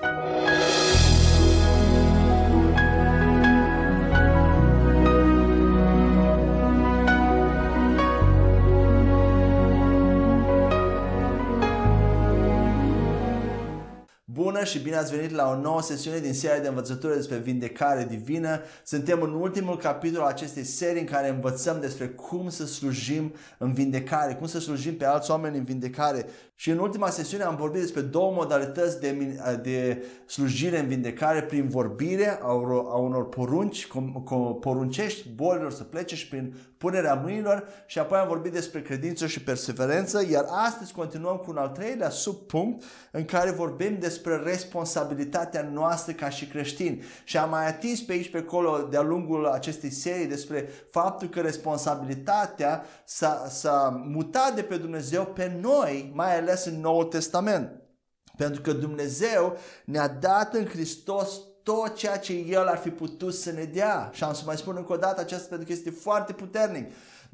Bye. Bună și bine ați venit la o nouă sesiune din seria de învățătură despre vindecare divină. Suntem în ultimul capitol al acestei serii în care învățăm despre cum să slujim în vindecare, cum să slujim pe alți oameni în vindecare. Și în ultima sesiune am vorbit despre două modalități de, de slujire în vindecare prin vorbire a, a unor porunci, cum, cum poruncești bolilor să plece și prin punerea mâinilor și apoi am vorbit despre credință și perseverență, iar astăzi continuăm cu un al treilea subpunct în care vorbim despre responsabilitatea noastră ca și creștini. Și am mai atins pe aici pe acolo de-a lungul acestei serii despre faptul că responsabilitatea s-a, s-a mutat de pe Dumnezeu pe noi, mai ales în Noul Testament. Pentru că Dumnezeu ne-a dat în Hristos tot ceea ce El ar fi putut să ne dea. Și am să mai spun încă o dată aceasta pentru că este foarte puternic.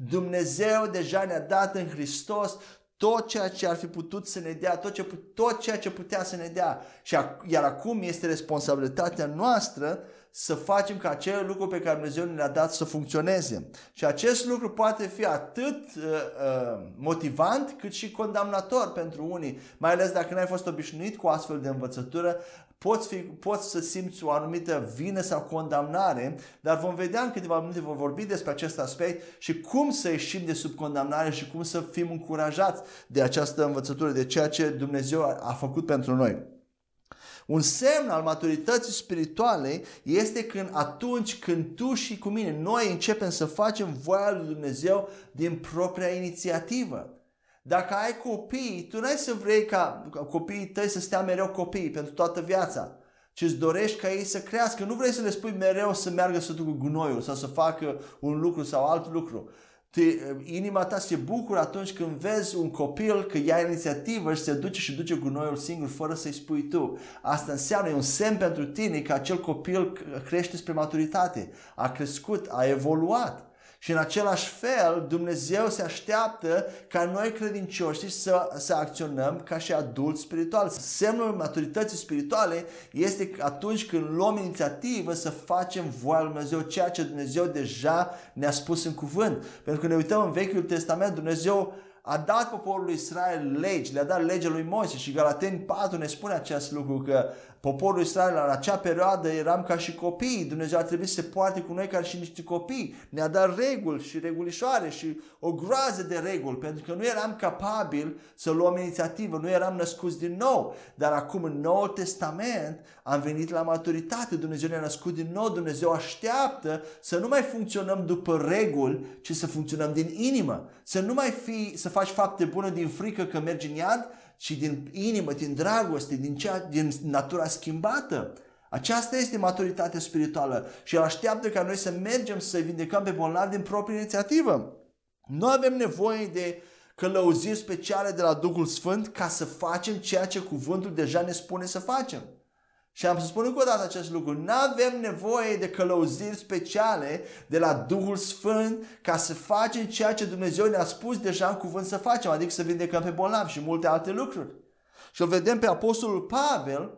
Dumnezeu deja ne-a dat în Hristos tot ceea ce ar fi putut să ne dea, tot, ce, tot ceea ce putea să ne dea. Și iar acum este responsabilitatea noastră să facem ca acel lucru pe care Dumnezeu ne-a dat să funcționeze. Și acest lucru poate fi atât uh, uh, motivant cât și condamnator pentru unii, mai ales dacă n-ai fost obișnuit cu astfel de învățătură, poți, fi, poți să simți o anumită vină sau condamnare, dar vom vedea în câteva minute, vom vorbi despre acest aspect și cum să ieșim de sub condamnare și cum să fim încurajați de această învățătură, de ceea ce Dumnezeu a făcut pentru noi. Un semn al maturității spirituale este când atunci când tu și cu mine, noi începem să facem voia lui Dumnezeu din propria inițiativă. Dacă ai copii, tu nu ai să vrei ca copiii tăi să stea mereu copii pentru toată viața, ci îți dorești ca ei să crească. Nu vrei să le spui mereu să meargă să ducă gunoiul sau să facă un lucru sau alt lucru. Te, inima ta se bucură atunci când vezi un copil că ia inițiativă și se duce și duce gunoiul singur fără să-i spui tu. Asta înseamnă, e un semn pentru tine că acel copil crește spre maturitate, a crescut, a evoluat. Și în același fel, Dumnezeu se așteaptă ca noi credincioși să, să acționăm ca și adulți spirituali. Semnul maturității spirituale este atunci când luăm inițiativă să facem voia lui Dumnezeu, ceea ce Dumnezeu deja ne-a spus în cuvânt. Pentru că ne uităm în Vechiul Testament, Dumnezeu a dat poporului Israel legi, le-a dat legea lui Moise și Galateni 4 ne spune acest lucru că Poporul Israel în acea perioadă eram ca și copii. Dumnezeu a trebuit să se poarte cu noi ca și niște copii. Ne-a dat reguli și regulișoare și o groază de reguli, pentru că nu eram capabili să luăm inițiativă, nu eram născuți din nou. Dar acum în Noul Testament am venit la maturitate, Dumnezeu ne-a născut din nou, Dumnezeu așteaptă să nu mai funcționăm după reguli, ci să funcționăm din inimă. Să nu mai fi, să faci fapte bune din frică că mergi în iad, ci din inimă, din dragoste, din, cea, din natura schimbată. Aceasta este maturitatea spirituală și el așteaptă ca noi să mergem să vindecăm pe bolnavi din proprie inițiativă. Nu avem nevoie de călăuziri speciale de la Duhul Sfânt ca să facem ceea ce cuvântul deja ne spune să facem. Și am să spun încă o dată acest lucru. Nu avem nevoie de călăuziri speciale de la Duhul Sfânt ca să facem ceea ce Dumnezeu ne-a spus deja în cuvânt să facem, adică să vindecăm pe bolnavi și multe alte lucruri. Și o vedem pe Apostolul Pavel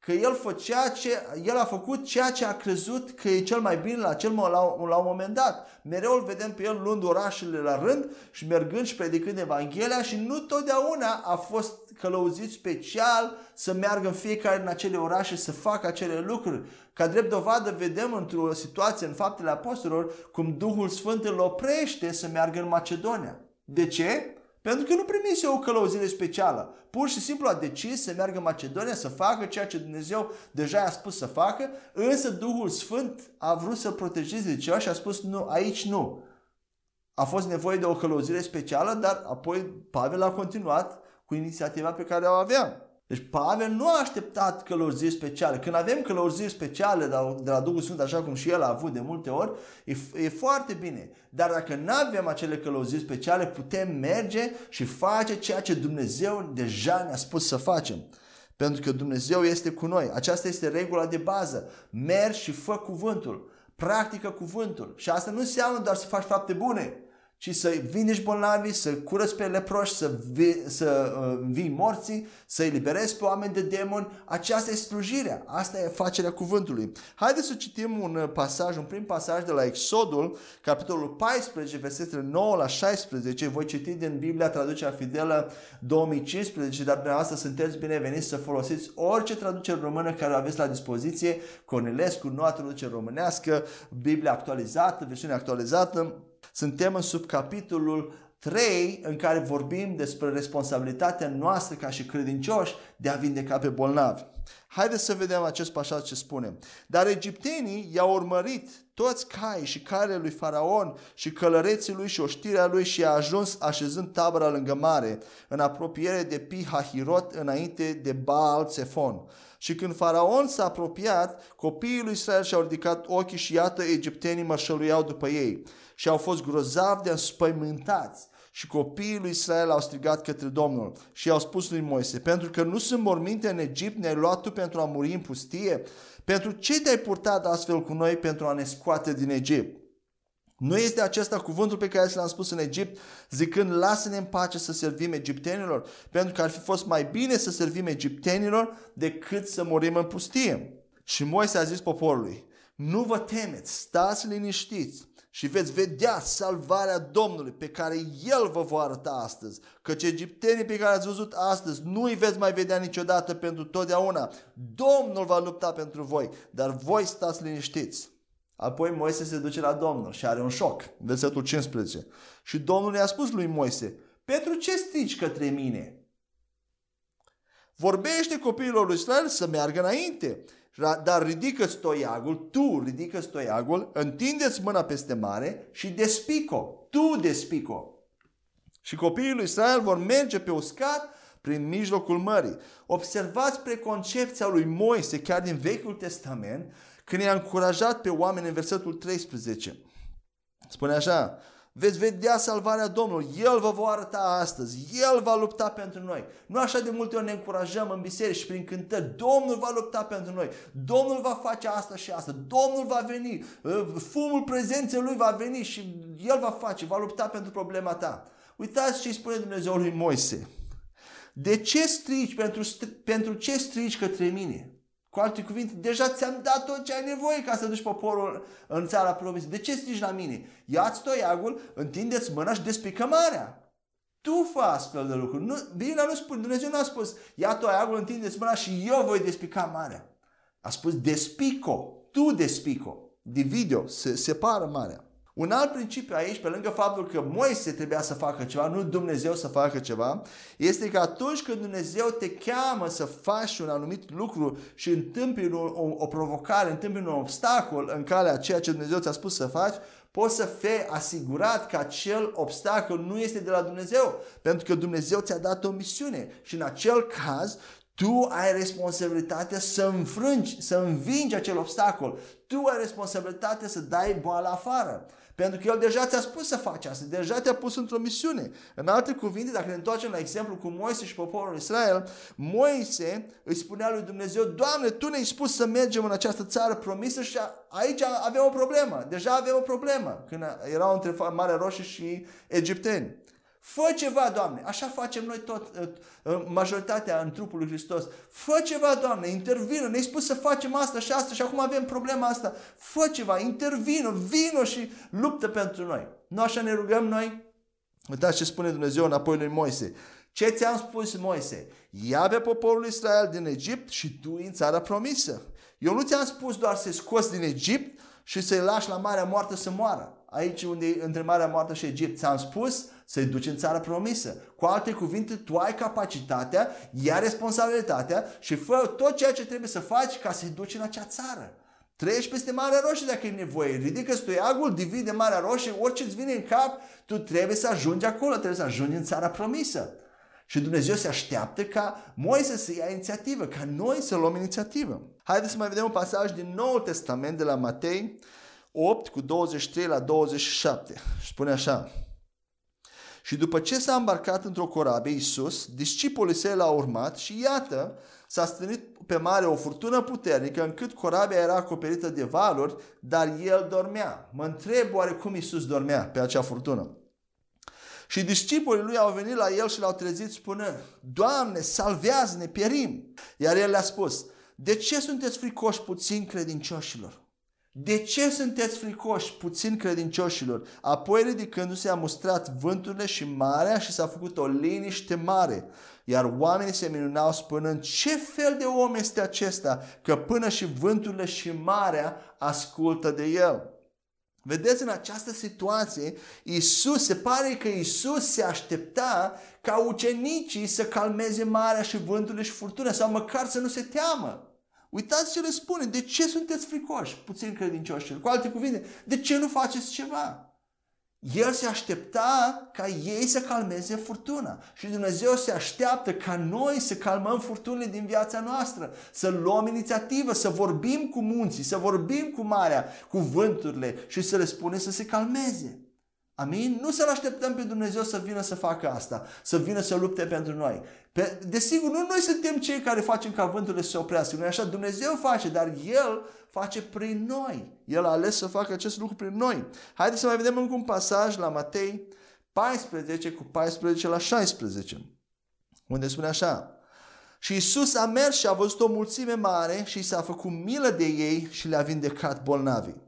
că el, făcea ce, el a făcut ceea ce a crezut că e cel mai bine la, cel, la, la un moment dat. Mereu îl vedem pe el luând orașele la rând și mergând și predicând Evanghelia și nu totdeauna a fost călăuzit special să meargă în fiecare în acele orașe să facă acele lucruri. Ca drept dovadă vedem într-o situație în faptele apostolilor cum Duhul Sfânt îl oprește să meargă în Macedonia. De ce? Pentru că nu primise o călăuzire specială. Pur și simplu a decis să meargă în Macedonia să facă ceea ce Dumnezeu deja i-a spus să facă, însă Duhul Sfânt a vrut să protejeze de ceva și a spus nu, aici nu. A fost nevoie de o călăuzire specială, dar apoi Pavel a continuat cu inițiativa pe care o avea. Deci Pavel nu a așteptat călăuziri speciale. Când avem călăuziri speciale de la Duhul Sfânt, așa cum și el a avut de multe ori, e, e foarte bine. Dar dacă nu avem acele călăuziri speciale, putem merge și face ceea ce Dumnezeu deja ne-a spus să facem. Pentru că Dumnezeu este cu noi. Aceasta este regula de bază. Mergi și fă cuvântul. Practică cuvântul. Și asta nu înseamnă doar să faci fapte bune ci să vindești bolnavi, să curăți pe leproși, să, vi, să uh, vii morții, să eliberezi pe oameni de demoni. Aceasta e slujirea, asta e facerea cuvântului. Haideți să citim un uh, pasaj, un prim pasaj de la Exodul, capitolul 14, versetele 9 la 16. Voi citi din Biblia traducerea fidelă 2015, dar dumneavoastră sunteți bineveniți să folosiți orice traducere română care o aveți la dispoziție, Cornelescu, noua traducere românească, Biblia actualizată, versiunea actualizată, suntem în subcapitolul 3 în care vorbim despre responsabilitatea noastră ca și credincioși de a vindeca pe bolnavi. Haideți să vedem acest pasaj ce spune. Dar egiptenii i-au urmărit toți cai și care lui Faraon și călăreții lui și oștirea lui și a ajuns așezând tabăra lângă mare, în apropiere de Pihahirot, înainte de Baal Tsefon. Și când faraon s-a apropiat, copiii lui Israel și-au ridicat ochii și iată egiptenii mărșăluiau după ei și au fost grozavi de înspăimântați. Și copiii lui Israel au strigat către Domnul și i-au spus lui Moise, pentru că nu sunt morminte în Egipt, ne-ai luat tu pentru a muri în pustie? Pentru ce te-ai purtat astfel cu noi pentru a ne scoate din Egipt? Nu este acesta cuvântul pe care l-am spus în Egipt, zicând, lasă-ne în pace să servim egiptenilor, pentru că ar fi fost mai bine să servim egiptenilor decât să murim în pustie. Și Moise a zis poporului, nu vă temeți, stați liniștiți și veți vedea salvarea Domnului pe care El vă va arăta astăzi. Căci egiptenii pe care ați văzut astăzi nu îi veți mai vedea niciodată pentru totdeauna. Domnul va lupta pentru voi, dar voi stați liniștiți. Apoi Moise se duce la Domnul și are un șoc. Versetul 15. Și Domnul i-a spus lui Moise, pentru ce strici către mine? Vorbește copiilor lui Israel să meargă înainte, dar ridică stoiagul, tu ridică stoiagul, întindeți mâna peste mare și despico, tu despico. Și copiii lui Israel vor merge pe uscat prin mijlocul mării. Observați preconcepția lui Moise chiar din Vechiul Testament când i-a încurajat pe oameni în versetul 13. Spune așa, veți vedea salvarea Domnului, El vă va arăta astăzi, El va lupta pentru noi. Nu așa de multe ori ne încurajăm în biserici și prin cântări, Domnul va lupta pentru noi, Domnul va face asta și asta, Domnul va veni, ă, fumul prezenței Lui va veni și El va face, va lupta pentru problema ta. Uitați ce îi spune Dumnezeu lui Moise. De ce strici, pentru, pentru ce strici către mine? Cu alte cuvinte, deja ți-am dat tot ce ai nevoie ca să duci poporul în țara promisă. De ce strici la mine? Ia-ți toiagul, întindeți mâna și despică marea. Tu fă astfel de lucruri. Nu, Biblia nu spune, Dumnezeu nu a spus, ia toiagul, întindeți mâna și eu voi despica marea. A spus despico, tu despico, divide se separă marea. Un alt principiu aici, pe lângă faptul că Moise trebuia să facă ceva, nu Dumnezeu să facă ceva, este că atunci când Dumnezeu te cheamă să faci un anumit lucru și întâmpini o, o, o provocare, întâmpini un obstacol în calea a ceea ce Dumnezeu ți-a spus să faci, poți să fii asigurat că acel obstacol nu este de la Dumnezeu, pentru că Dumnezeu ți-a dat o misiune și în acel caz tu ai responsabilitatea să înfrângi, să învingi acel obstacol. Tu ai responsabilitatea să dai boala afară. Pentru că El deja ți-a spus să faci asta, deja te-a pus într-o misiune. În alte cuvinte, dacă ne întoarcem la exemplu cu Moise și poporul Israel, Moise îi spunea lui Dumnezeu, Doamne, Tu ne-ai spus să mergem în această țară promisă și aici avem o problemă. Deja avem o problemă când erau între Marea Roșie și egipteni. Fă ceva, Doamne! Așa facem noi tot, uh, uh, majoritatea în trupul lui Hristos. Fă ceva, Doamne, intervină, ne-ai spus să facem asta și asta și acum avem problema asta. Fă ceva, intervină, vină și luptă pentru noi. Nu așa ne rugăm noi? Uitați ce spune Dumnezeu înapoi lui Moise. Ce ți-am spus, Moise? Ia pe poporul Israel din Egipt și tu în țara promisă. Eu nu ți-am spus doar să-i scoți din Egipt și să-i lași la Marea Moartă să moară. Aici unde e între Marea Moartă și Egipt. Ți-am spus să-i duci în țara promisă. Cu alte cuvinte, tu ai capacitatea, ia responsabilitatea și fă tot ceea ce trebuie să faci ca să-i duci în acea țară. Treci peste Marea Roșie dacă e nevoie. Ridică stoiagul, divide Marea Roșie, orice îți vine în cap, tu trebuie să ajungi acolo, trebuie să ajungi în țara promisă. Și Dumnezeu se așteaptă ca Moise să ia inițiativă, ca noi să luăm inițiativă. Haideți să mai vedem un pasaj din Noul Testament de la Matei 8 cu 23 la 27. Și spune așa. Și după ce s-a îmbarcat într-o corabie, Iisus, discipolii săi l-au urmat și iată, s-a strânit pe mare o furtună puternică încât corabia era acoperită de valuri, dar el dormea. Mă întreb oare cum Iisus dormea pe acea furtună. Și discipolii lui au venit la el și l-au trezit spunând, Doamne, salvează-ne, pierim! Iar el le-a spus, de ce sunteți fricoși puțin credincioșilor? De ce sunteți fricoși, puțin credincioșilor? Apoi ridicându-se a mustrat vânturile și marea și s-a făcut o liniște mare. Iar oamenii se minunau spunând, ce fel de om este acesta, că până și vânturile și marea ascultă de el. Vedeți, în această situație, Isus, se pare că Isus se aștepta ca ucenicii să calmeze marea și vânturile și furtuna sau măcar să nu se teamă. Uitați ce le spune. De ce sunteți fricoși, puțin credincioși? Cu alte cuvinte, de ce nu faceți ceva? El se aștepta ca ei să calmeze furtuna. Și Dumnezeu se așteaptă ca noi să calmăm furtunile din viața noastră, să luăm inițiativă, să vorbim cu munții, să vorbim cu marea, cu vânturile și să le spunem să se calmeze. Amin? Nu să-L așteptăm pe Dumnezeu să vină să facă asta, să vină să lupte pentru noi. Pe, desigur, nu noi suntem cei care facem ca vânturile să se oprească. Nu așa? Dumnezeu face, dar El face prin noi. El a ales să facă acest lucru prin noi. Haideți să mai vedem încă un pasaj la Matei 14 cu 14 la 16, unde spune așa. Și Isus a mers și a văzut o mulțime mare și s-a făcut milă de ei și le-a vindecat bolnavii.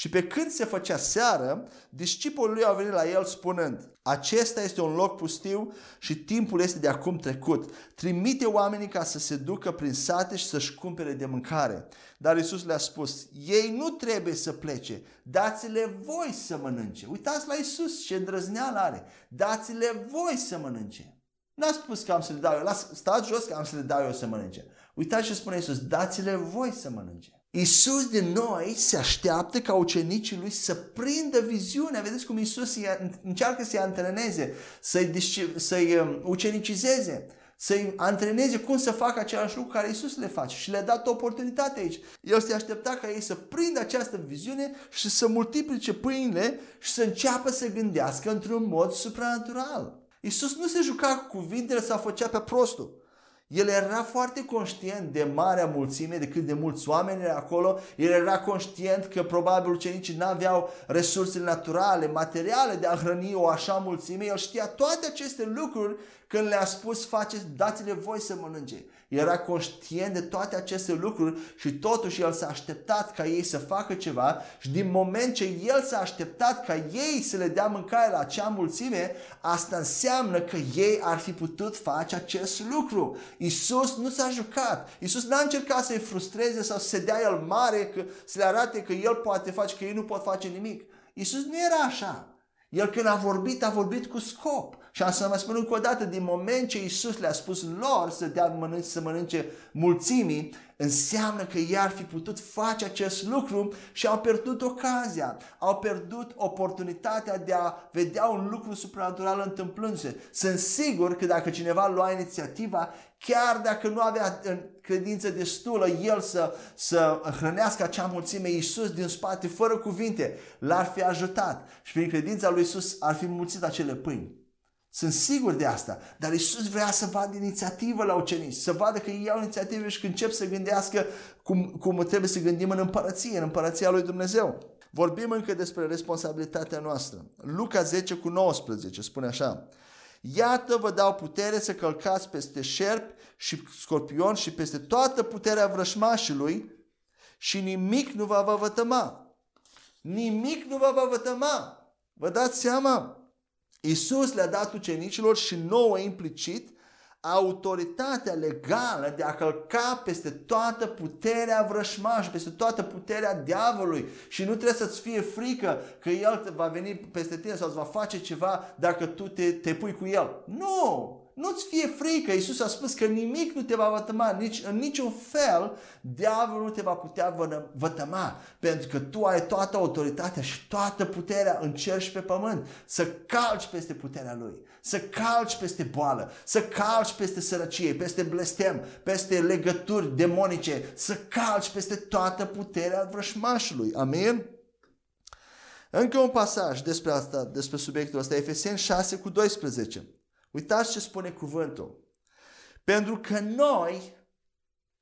Și pe când se făcea seară, discipolii lui au venit la el spunând, acesta este un loc pustiu și timpul este de acum trecut. Trimite oamenii ca să se ducă prin sate și să-și cumpere de mâncare. Dar Isus le-a spus, ei nu trebuie să plece, dați-le voi să mănânce. Uitați la Isus ce îndrăzneală are, dați-le voi să mănânce. N-a spus că am să le dau eu, stați jos că am să le dau eu să mănânce. Uitați ce spune Isus, dați-le voi să mănânce. Isus din noi se așteaptă ca ucenicii lui să prindă viziunea. Vedeți cum Isus încearcă să-i antreneze, să-i, să-i um, ucenicizeze, să-i antreneze cum să facă același lucru care Isus le face și le-a dat oportunitate aici. El se aștepta ca ei să prindă această viziune și să multiplice pâinile și să înceapă să gândească într-un mod supranatural. Isus nu se juca cu cuvintele sau făcea pe prostul. El era foarte conștient de marea mulțime, de cât de mulți oameni erau acolo. El era conștient că probabil ucenicii nu aveau resursele naturale, materiale de a hrăni o așa mulțime. El știa toate aceste lucruri când le-a spus, faceți, dați-le voi să mănânce. Era conștient de toate aceste lucruri și totuși el s-a așteptat ca ei să facă ceva și din moment ce el s-a așteptat ca ei să le dea mâncare la acea mulțime, asta înseamnă că ei ar fi putut face acest lucru. Isus nu s-a jucat. Isus n-a încercat să-i frustreze sau să se dea el mare, că, să le arate că el poate face, că ei nu pot face nimic. Isus nu era așa. El când a vorbit, a vorbit cu scop. Și am să mă spun încă o dată, din moment ce Isus le-a spus lor să dea mănânci, să mănânce mulțimii, înseamnă că ei ar fi putut face acest lucru și au pierdut ocazia, au pierdut oportunitatea de a vedea un lucru supranatural întâmplându-se. Sunt sigur că dacă cineva lua inițiativa, chiar dacă nu avea credință destulă, el să, să hrănească acea mulțime, Iisus din spate, fără cuvinte, l-ar fi ajutat și prin credința lui Iisus ar fi mulțit acele pâini. Sunt sigur de asta. Dar Isus vrea să vadă inițiativă la ucenici, să vadă că ei iau inițiativă și că încep să gândească cum, cum trebuie să gândim în împărăție, în împărăția lui Dumnezeu. Vorbim încă despre responsabilitatea noastră. Luca 10 cu 19 spune așa. Iată vă dau putere să călcați peste șerpi și scorpion și peste toată puterea vrășmașului și nimic nu va vă vătăma. Nimic nu va vă vătăma. Vă dați seama? Isus le-a dat ucenicilor și nouă implicit autoritatea legală de a călca peste toată puterea vrășmașului, peste toată puterea diavolului și nu trebuie să-ți fie frică că el va veni peste tine sau îți va face ceva dacă tu te, te pui cu el. Nu! Nu-ți fie frică, Iisus a spus că nimic nu te va vătăma, nici, în niciun fel diavolul nu te va putea vătăma, pentru că tu ai toată autoritatea și toată puterea în cer și pe pământ să calci peste puterea lui, să calci peste boală, să calci peste sărăcie, peste blestem, peste legături demonice, să calci peste toată puterea vrășmașului. Amin? Încă un pasaj despre asta, despre subiectul ăsta, Efeseni 6 cu 12. Uitați ce spune cuvântul. Pentru că noi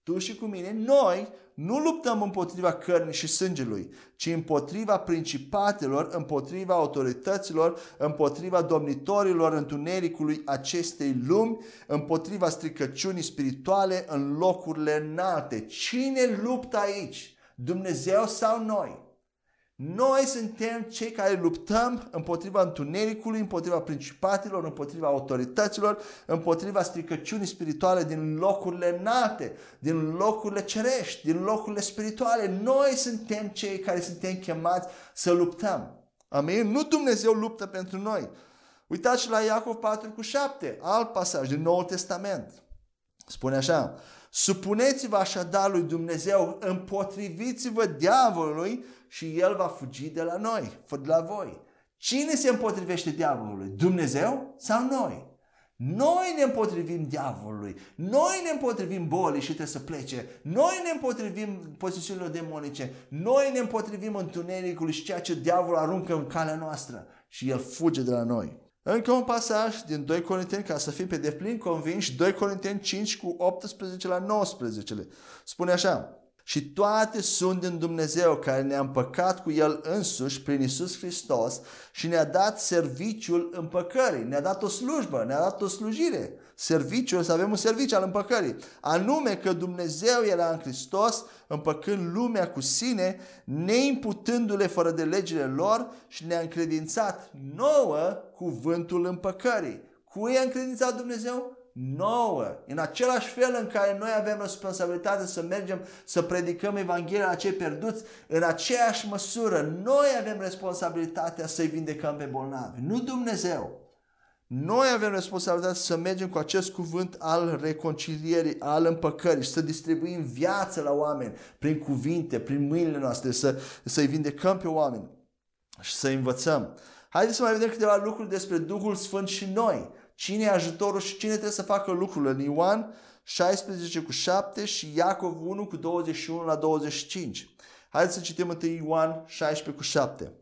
tu și cu mine, noi nu luptăm împotriva cărnii și sângelui, ci împotriva principatelor, împotriva autorităților, împotriva domnitorilor întunericului acestei lumi, împotriva stricăciunii spirituale în locurile înalte. Cine luptă aici? Dumnezeu sau noi? Noi suntem cei care luptăm împotriva întunericului, împotriva principatilor, împotriva autorităților, împotriva stricăciunii spirituale din locurile înalte, din locurile cerești, din locurile spirituale. Noi suntem cei care suntem chemați să luptăm. Amin? Nu Dumnezeu luptă pentru noi. Uitați la Iacov 4 cu 7, alt pasaj din Noul Testament. Spune așa, Supuneți-vă așadar lui Dumnezeu, împotriviți-vă diavolului și el va fugi de la noi, de la voi. Cine se împotrivește diavolului? Dumnezeu sau noi? Noi ne împotrivim diavolului, noi ne împotrivim bolii și trebuie să plece, noi ne împotrivim pozițiilor demonice, noi ne împotrivim întunericului și ceea ce diavolul aruncă în calea noastră și el fuge de la noi. Încă un pasaj din 2 Corinteni, ca să fim pe deplin convinși, 2 Corinteni 5 cu 18 la 19. Spune așa, și toate sunt din Dumnezeu care ne-a împăcat cu El însuși prin Isus Hristos și ne-a dat serviciul împăcării, ne-a dat o slujbă, ne-a dat o slujire. Serviciul, să avem un serviciu al împăcării. Anume că Dumnezeu era în Hristos împăcând lumea cu sine, neimputându-le fără de legile lor și ne-a încredințat nouă cuvântul împăcării. Cui a încredințat Dumnezeu? Nouă, în același fel în care noi avem responsabilitatea să mergem să predicăm Evanghelia la cei pierduți, în aceeași măsură noi avem responsabilitatea să-i vindecăm pe bolnavi, nu Dumnezeu. Noi avem responsabilitatea să mergem cu acest cuvânt al reconcilierii, al împăcării și să distribuim viață la oameni prin cuvinte, prin mâinile noastre, să, să-i vindecăm pe oameni și să învățăm. Haideți să mai vedem câteva lucruri despre Duhul Sfânt și noi cine e ajutorul și cine trebuie să facă lucrurile. În Ioan 16 cu 7 și Iacov 1 cu 21 la 25. Haideți să citim întâi Ioan 16 cu 7.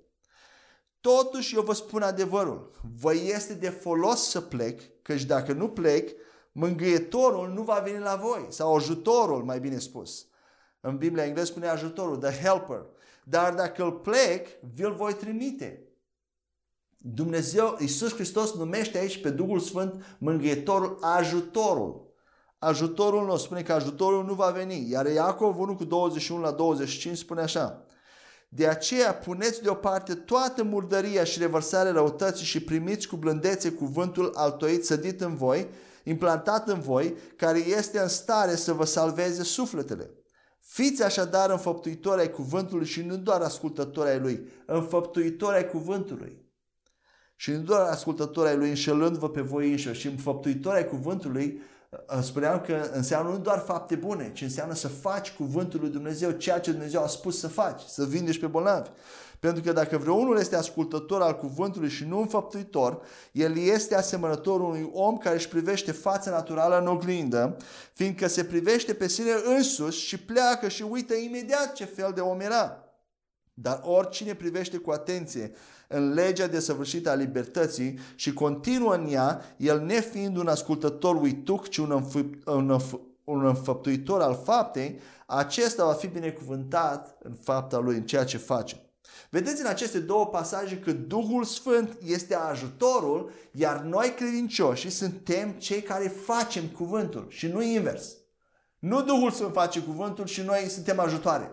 Totuși eu vă spun adevărul, vă este de folos să plec, căci dacă nu plec, mângâietorul nu va veni la voi, sau ajutorul, mai bine spus. În Biblia engleză spune ajutorul, the helper. Dar dacă îl plec, vi-l voi trimite. Dumnezeu, Iisus Hristos numește aici pe Duhul Sfânt mângâietorul, ajutorul. Ajutorul nostru spune că ajutorul nu va veni. Iar Iacov 1 cu 21 la 25 spune așa. De aceea puneți deoparte toată murdăria și revărsarea răutății și primiți cu blândețe cuvântul altoit sădit în voi, implantat în voi, care este în stare să vă salveze sufletele. Fiți așadar înfăptuitori ai cuvântului și nu doar ascultători ai lui, înfăptuitori ai cuvântului și nu doar ascultători ai lui înșelându-vă pe voi înșivă și înfăptuitori ai cuvântului, uh, spuneam că înseamnă nu doar fapte bune, ci înseamnă să faci cuvântul lui Dumnezeu, ceea ce Dumnezeu a spus să faci, să vindești pe bolnavi. Pentru că dacă vreunul este ascultător al cuvântului și nu înfăptuitor, el este asemănător unui om care își privește fața naturală în oglindă, fiindcă se privește pe sine însuși și pleacă și uită imediat ce fel de om era. Dar oricine privește cu atenție în legea desăvârșită a libertății și continuă în ea, el nefiind un ascultător uituc, ci un, înf- un, înf- un înfăptuitor al faptei, acesta va fi binecuvântat în fapta lui, în ceea ce face. Vedeți în aceste două pasaje că Duhul Sfânt este ajutorul, iar noi credincioși suntem cei care facem cuvântul și nu invers. Nu Duhul Sfânt face cuvântul și noi suntem ajutoare.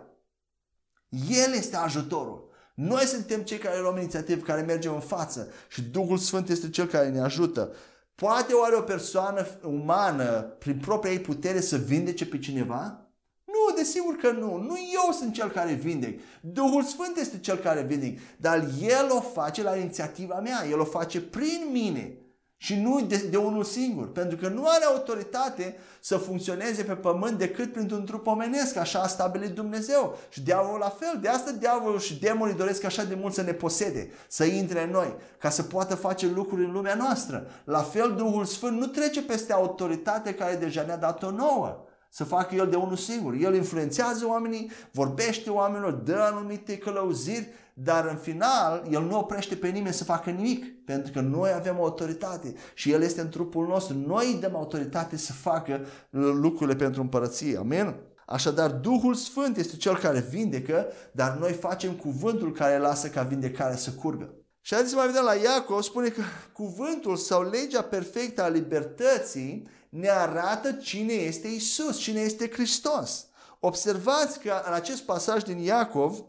El este ajutorul. Noi suntem cei care luăm inițiativă, care mergem în față și Duhul Sfânt este cel care ne ajută. Poate oare o persoană umană, prin propria ei putere, să vindece pe cineva? Nu, desigur că nu. Nu eu sunt cel care vindec. Duhul Sfânt este cel care vindec. Dar El o face la inițiativa mea. El o face prin mine și nu de, de unul singur, pentru că nu are autoritate să funcționeze pe pământ decât printr-un trup omenesc, așa a stabilit Dumnezeu. Și diavolul la fel, de asta diavolul și demonii doresc așa de mult să ne posede, să intre în noi, ca să poată face lucruri în lumea noastră. La fel, Duhul Sfânt nu trece peste autoritate care deja ne-a dat-o nouă. să facă el de unul singur. El influențează oamenii, vorbește oamenilor, dă anumite călăuziri, dar în final el nu oprește pe nimeni să facă nimic, pentru că noi avem autoritate și el este în trupul nostru. Noi îi dăm autoritate să facă lucrurile pentru împărăție. Amin? Așadar, Duhul Sfânt este cel care vindecă, dar noi facem cuvântul care lasă ca vindecarea să curgă. Și haideți să mai vedem la Iacov, spune că cuvântul sau legea perfectă a libertății ne arată cine este Isus, cine este Hristos. Observați că în acest pasaj din Iacov, uh,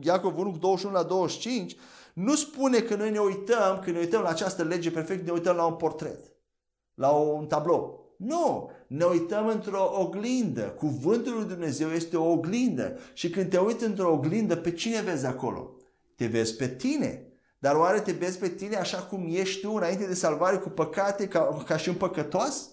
Iacov 1, 21 la 25, nu spune că noi ne uităm, când ne uităm la această lege perfectă, ne uităm la un portret, la un tablou. Nu, ne uităm într-o oglindă. Cuvântul lui Dumnezeu este o oglindă. Și când te uiți într-o oglindă, pe cine vezi acolo? Te vezi pe tine. Dar oare te vezi pe tine așa cum ești tu înainte de salvare cu păcate ca, ca și un păcătos?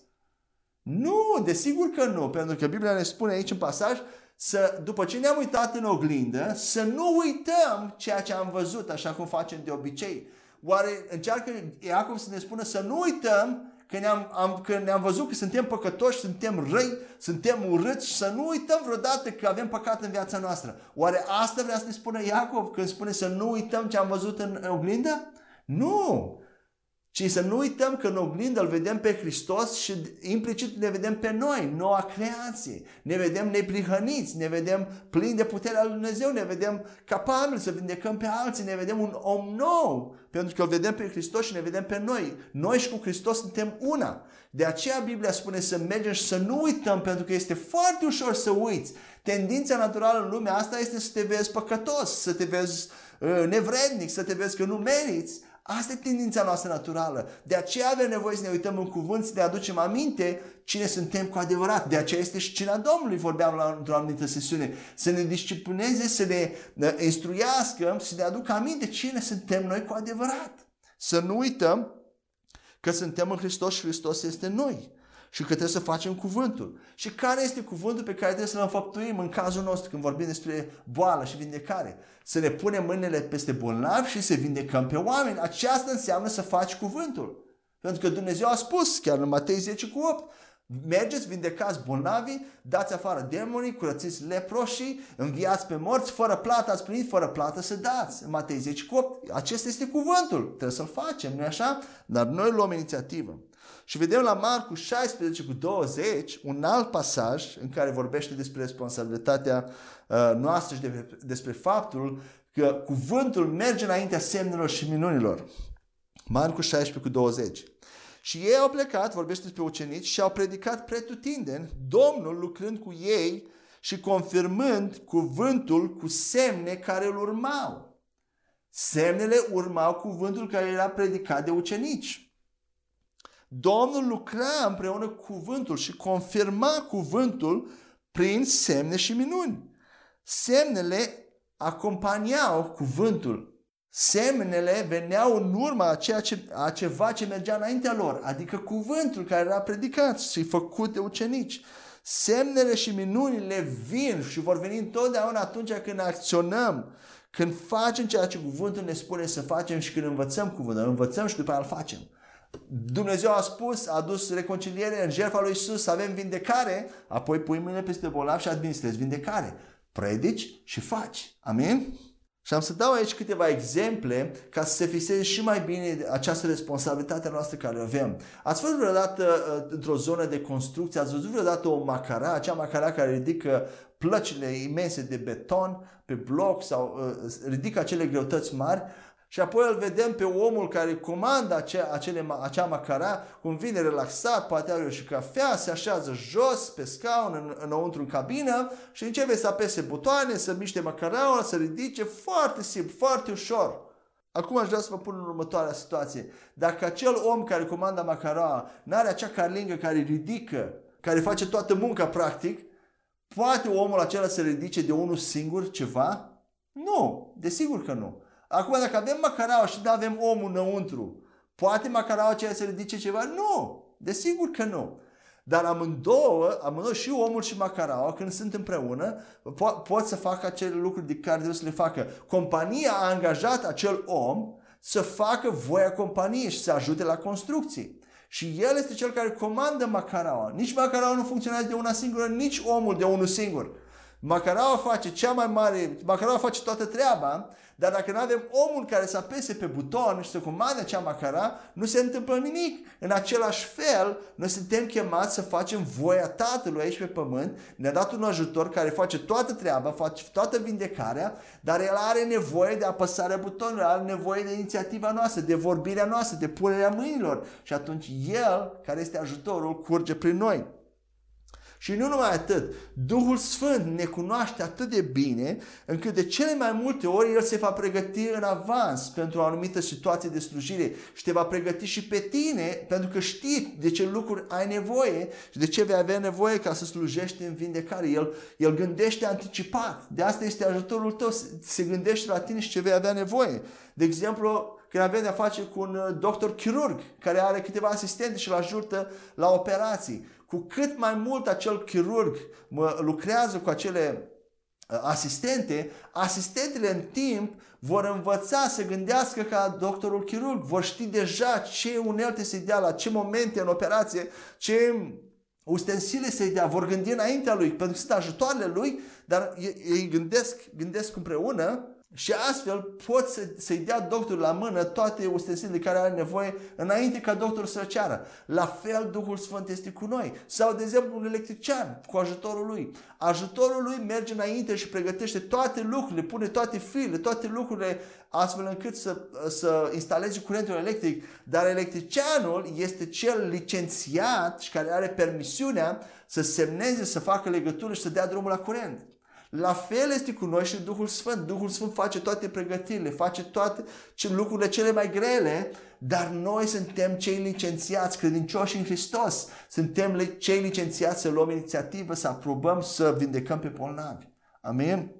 Nu, desigur că nu, pentru că Biblia ne spune aici în pasaj să, după ce ne-am uitat în oglindă, să nu uităm ceea ce am văzut, așa cum facem de obicei. Oare încearcă Iacov să ne spună să nu uităm că ne-am, am, că ne-am văzut că suntem păcătoși, suntem răi, suntem urâți și să nu uităm vreodată că avem păcat în viața noastră. Oare asta vrea să ne spună Iacov când spune să nu uităm ce am văzut în oglindă? Nu! Ci să nu uităm că în oglindă îl vedem pe Hristos și implicit ne vedem pe noi, noua creație. Ne vedem neprihăniți, ne vedem plini de puterea lui Dumnezeu, ne vedem capabili să vindecăm pe alții, ne vedem un om nou, pentru că îl vedem pe Hristos și ne vedem pe noi. Noi și cu Hristos suntem una. De aceea Biblia spune să mergem și să nu uităm, pentru că este foarte ușor să uiți. Tendința naturală în lumea asta este să te vezi păcătos, să te vezi uh, nevrednic, să te vezi că nu meriți. Asta e tendința noastră naturală. De aceea avem nevoie să ne uităm în cuvânt, să ne aducem aminte cine suntem cu adevărat. De aceea este și cina Domnului, vorbeam la într-o anumită sesiune. Să ne disciplineze, să ne instruiască, să ne aducă aminte cine suntem noi cu adevărat. Să nu uităm că suntem în Hristos și Hristos este noi și că trebuie să facem cuvântul. Și care este cuvântul pe care trebuie să-l înfăptuim în cazul nostru când vorbim despre boală și vindecare? Să ne punem mâinile peste bolnavi și să vindecăm pe oameni. Aceasta înseamnă să faci cuvântul. Pentru că Dumnezeu a spus, chiar în Matei 10 cu 8, Mergeți, vindecați bolnavii, dați afară demonii, curățiți leproșii, înviați pe morți, fără plată, ați primit, fără plată să dați. În Matei 10 cu 8, acesta este cuvântul, trebuie să-l facem, nu așa? Dar noi luăm inițiativă. Și vedem la Marcu 16 cu 20 un alt pasaj în care vorbește despre responsabilitatea uh, noastră și de, despre faptul că cuvântul merge înaintea semnelor și minunilor. Marcu 16 cu 20. Și ei au plecat, vorbește despre ucenici, și au predicat pretutindeni, Domnul lucrând cu ei și confirmând cuvântul cu semne care îl urmau. Semnele urmau cuvântul care era predicat de ucenici. Domnul lucra împreună cu cuvântul și confirma cuvântul prin semne și minuni. Semnele acompaniau cuvântul. Semnele veneau în urma a, ceea ce, a ceva ce mergea înaintea lor, adică cuvântul care era predicat și făcut de ucenici. Semnele și minunile vin și vor veni întotdeauna atunci când acționăm, când facem ceea ce cuvântul ne spune să facem și când învățăm cuvântul. Învățăm și după aia îl facem. Dumnezeu a spus, a adus reconciliere în jertfa lui Isus, să avem vindecare, apoi pui mâine peste bolnav și administrezi vindecare. Predici și faci. Amin? Și am să dau aici câteva exemple ca să se fixeze și mai bine această responsabilitate noastră care o avem. Ați fost vreodată uh, într-o zonă de construcție, ați văzut vreodată o macara, acea macara care ridică plăcile imense de beton pe bloc sau uh, ridică acele greutăți mari și apoi îl vedem pe omul care comandă acea, acele, acea macara, cum vine relaxat, poate are și cafea, se așează jos pe scaun în, înăuntru în cabină și începe să apese butoane, să miște macaraua, să ridice foarte simplu, foarte ușor. Acum aș vrea să vă pun în următoarea situație. Dacă acel om care comandă macaraua n-are acea carlingă care ridică, care face toată munca practic, poate omul acela să ridice de unul singur ceva? Nu, desigur că nu. Acum, dacă avem macaraua și nu avem omul înăuntru, poate macaraua aceea să ridice ceva? Nu! Desigur că nu. Dar amândouă, amândouă și omul și macaraua, când sunt împreună, po- pot să facă acele lucruri de care trebuie să le facă. Compania a angajat acel om să facă voia companiei și să ajute la construcții. Și El este Cel care comandă macaraua. Nici macaraua nu funcționează de una singură, nici omul de unul singur. Macaraua face cea mai mare, macaraua face toată treaba, dar dacă nu avem omul care să apese pe buton și să comande acea macara, nu se întâmplă nimic. În același fel, noi suntem chemați să facem voia Tatălui aici pe pământ. Ne-a dat un ajutor care face toată treaba, face toată vindecarea, dar el are nevoie de apăsarea butonului, are nevoie de inițiativa noastră, de vorbirea noastră, de punerea mâinilor. Și atunci el, care este ajutorul, curge prin noi. Și nu numai atât, Duhul Sfânt ne cunoaște atât de bine încât de cele mai multe ori El se va pregăti în avans pentru o anumită situație de slujire și te va pregăti și pe tine pentru că știi de ce lucruri ai nevoie și de ce vei avea nevoie ca să slujești în vindecare. El, el gândește anticipat. De asta este ajutorul tău. Se gândește la tine și ce vei avea nevoie. De exemplu, când avem de-a face cu un uh, doctor chirurg care are câteva asistente și îl ajută la operații cu cât mai mult acel chirurg lucrează cu acele ă, asistente, asistentele în timp vor învăța să gândească ca doctorul chirurg, vor ști deja ce unelte să-i dea, la ce momente în operație, ce ustensile să-i dea, vor gândi înaintea lui, pentru că sunt ajutoarele lui, dar ei gândesc, gândesc împreună și astfel pot să, să-i dea doctorul la mână toate ustensilele de care are nevoie înainte ca doctorul să ceară. La fel Duhul Sfânt este cu noi. Sau, de exemplu, un electrician cu ajutorul lui. Ajutorul lui merge înainte și pregătește toate lucrurile, pune toate fiile, toate lucrurile astfel încât să, să instaleze curentul electric. Dar electricianul este cel licențiat și care are permisiunea să semneze, să facă legătură și să dea drumul la curent. La fel este cu noi și Duhul Sfânt. Duhul Sfânt face toate pregătirile, face toate lucrurile cele mai grele, dar noi suntem cei licențiați, credincioși în Hristos. Suntem cei licențiați să luăm inițiativă, să aprobăm, să vindecăm pe bolnavi. Amin?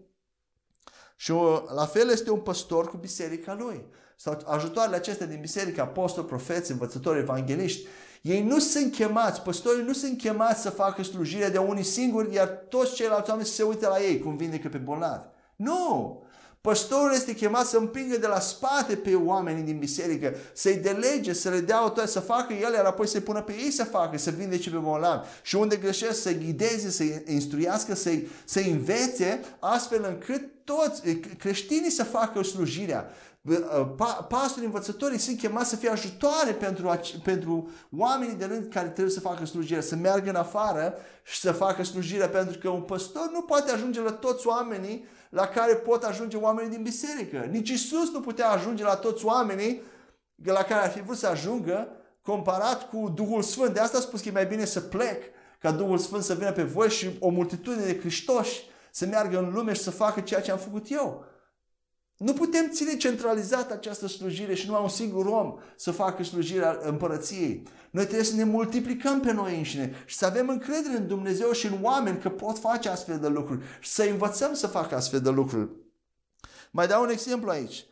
Și la fel este un păstor cu biserica lui. Sau ajutoarele acestea din biserică, apostoli, profeți, învățători, evangeliști, ei nu sunt chemați, păstorii nu sunt chemați să facă slujire de unii singuri, iar toți ceilalți oameni să se uite la ei cum vindecă pe bolnavi. Nu! Păstorul este chemat să împingă de la spate pe oamenii din biserică, să-i delege, să le dea o să facă el, iar apoi să-i pună pe ei să facă, să vindece pe bolnavi. Și unde greșesc, să-i ghideze, să-i instruiască, să-i, să-i învețe, astfel încât toți creștinii să facă slujirea. Uh, pastorii, învățătorii sunt chemați să fie ajutoare pentru, pentru oamenii de rând care trebuie să facă slujire, să meargă în afară și să facă slujire, pentru că un păstor nu poate ajunge la toți oamenii la care pot ajunge oamenii din biserică. Nici Isus nu putea ajunge la toți oamenii la care ar fi vrut să ajungă comparat cu Duhul Sfânt. De asta a spus că e mai bine să plec ca Duhul Sfânt să vină pe voi și o multitudine de Hristoși să meargă în lume și să facă ceea ce am făcut eu. Nu putem ține centralizat această slujire și numai un singur om să facă slujirea împărăției. Noi trebuie să ne multiplicăm pe noi înșine și să avem încredere în Dumnezeu și în oameni că pot face astfel de lucruri și să învățăm să facă astfel de lucruri. Mai dau un exemplu aici.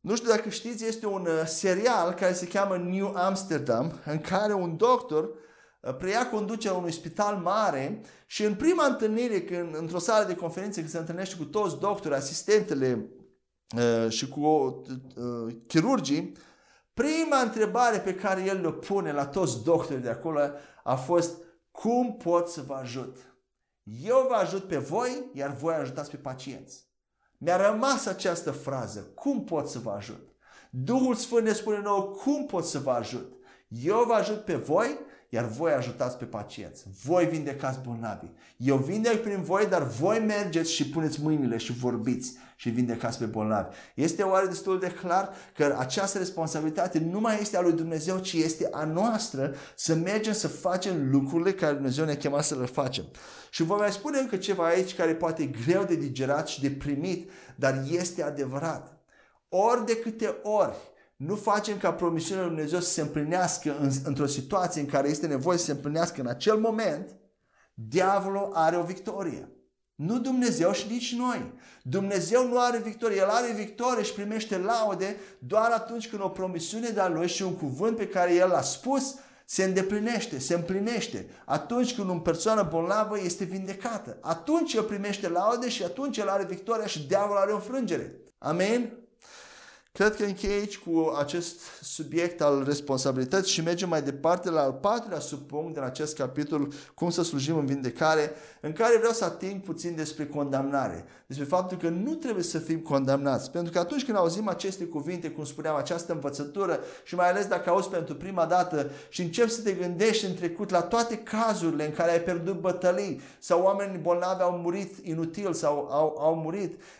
Nu știu dacă știți, este un uh, serial care se cheamă New Amsterdam, în care un doctor uh, preia conducerea unui spital mare și în prima întâlnire, când, într-o sală de conferințe, când se întâlnește cu toți doctori, asistentele, Uh, și cu uh, chirurgii, prima întrebare pe care el le pune la toți doctorii de acolo a fost cum pot să vă ajut? Eu vă ajut pe voi, iar voi ajutați pe pacienți. Mi-a rămas această frază, cum pot să vă ajut? Duhul Sfânt ne spune nouă, cum pot să vă ajut? Eu vă ajut pe voi, iar voi ajutați pe pacienți. Voi vindecați bolnavii. Eu vindec prin voi, dar voi mergeți și puneți mâinile și vorbiți și vindecați pe bolnavi. Este oare destul de clar că această responsabilitate nu mai este a lui Dumnezeu, ci este a noastră să mergem să facem lucrurile care Dumnezeu ne-a chemat să le facem. Și vă mai spune încă ceva aici care poate e greu de digerat și de primit, dar este adevărat. Ori de câte ori nu facem ca promisiunea lui Dumnezeu să se împlinească în, într-o situație în care este nevoie să se împlinească în acel moment, diavolul are o victorie. Nu Dumnezeu și nici noi. Dumnezeu nu are victorie. El are victorie și primește laude doar atunci când o promisiune de-a Lui și un cuvânt pe care El l-a spus se îndeplinește, se împlinește. Atunci când o persoană bolnavă este vindecată. Atunci El primește laude și atunci El are victoria și diavolul are o frângere. Amen? Cred că închei aici cu acest subiect al responsabilității și mergem mai departe la al patrulea subpunct din acest capitol, cum să slujim în vindecare, în care vreau să ating puțin despre condamnare, despre faptul că nu trebuie să fim condamnați. Pentru că atunci când auzim aceste cuvinte, cum spuneam, această învățătură și mai ales dacă auzi pentru prima dată și începi să te gândești în trecut la toate cazurile în care ai pierdut bătălii sau oameni bolnavi au murit inutil sau au, au murit, Uh,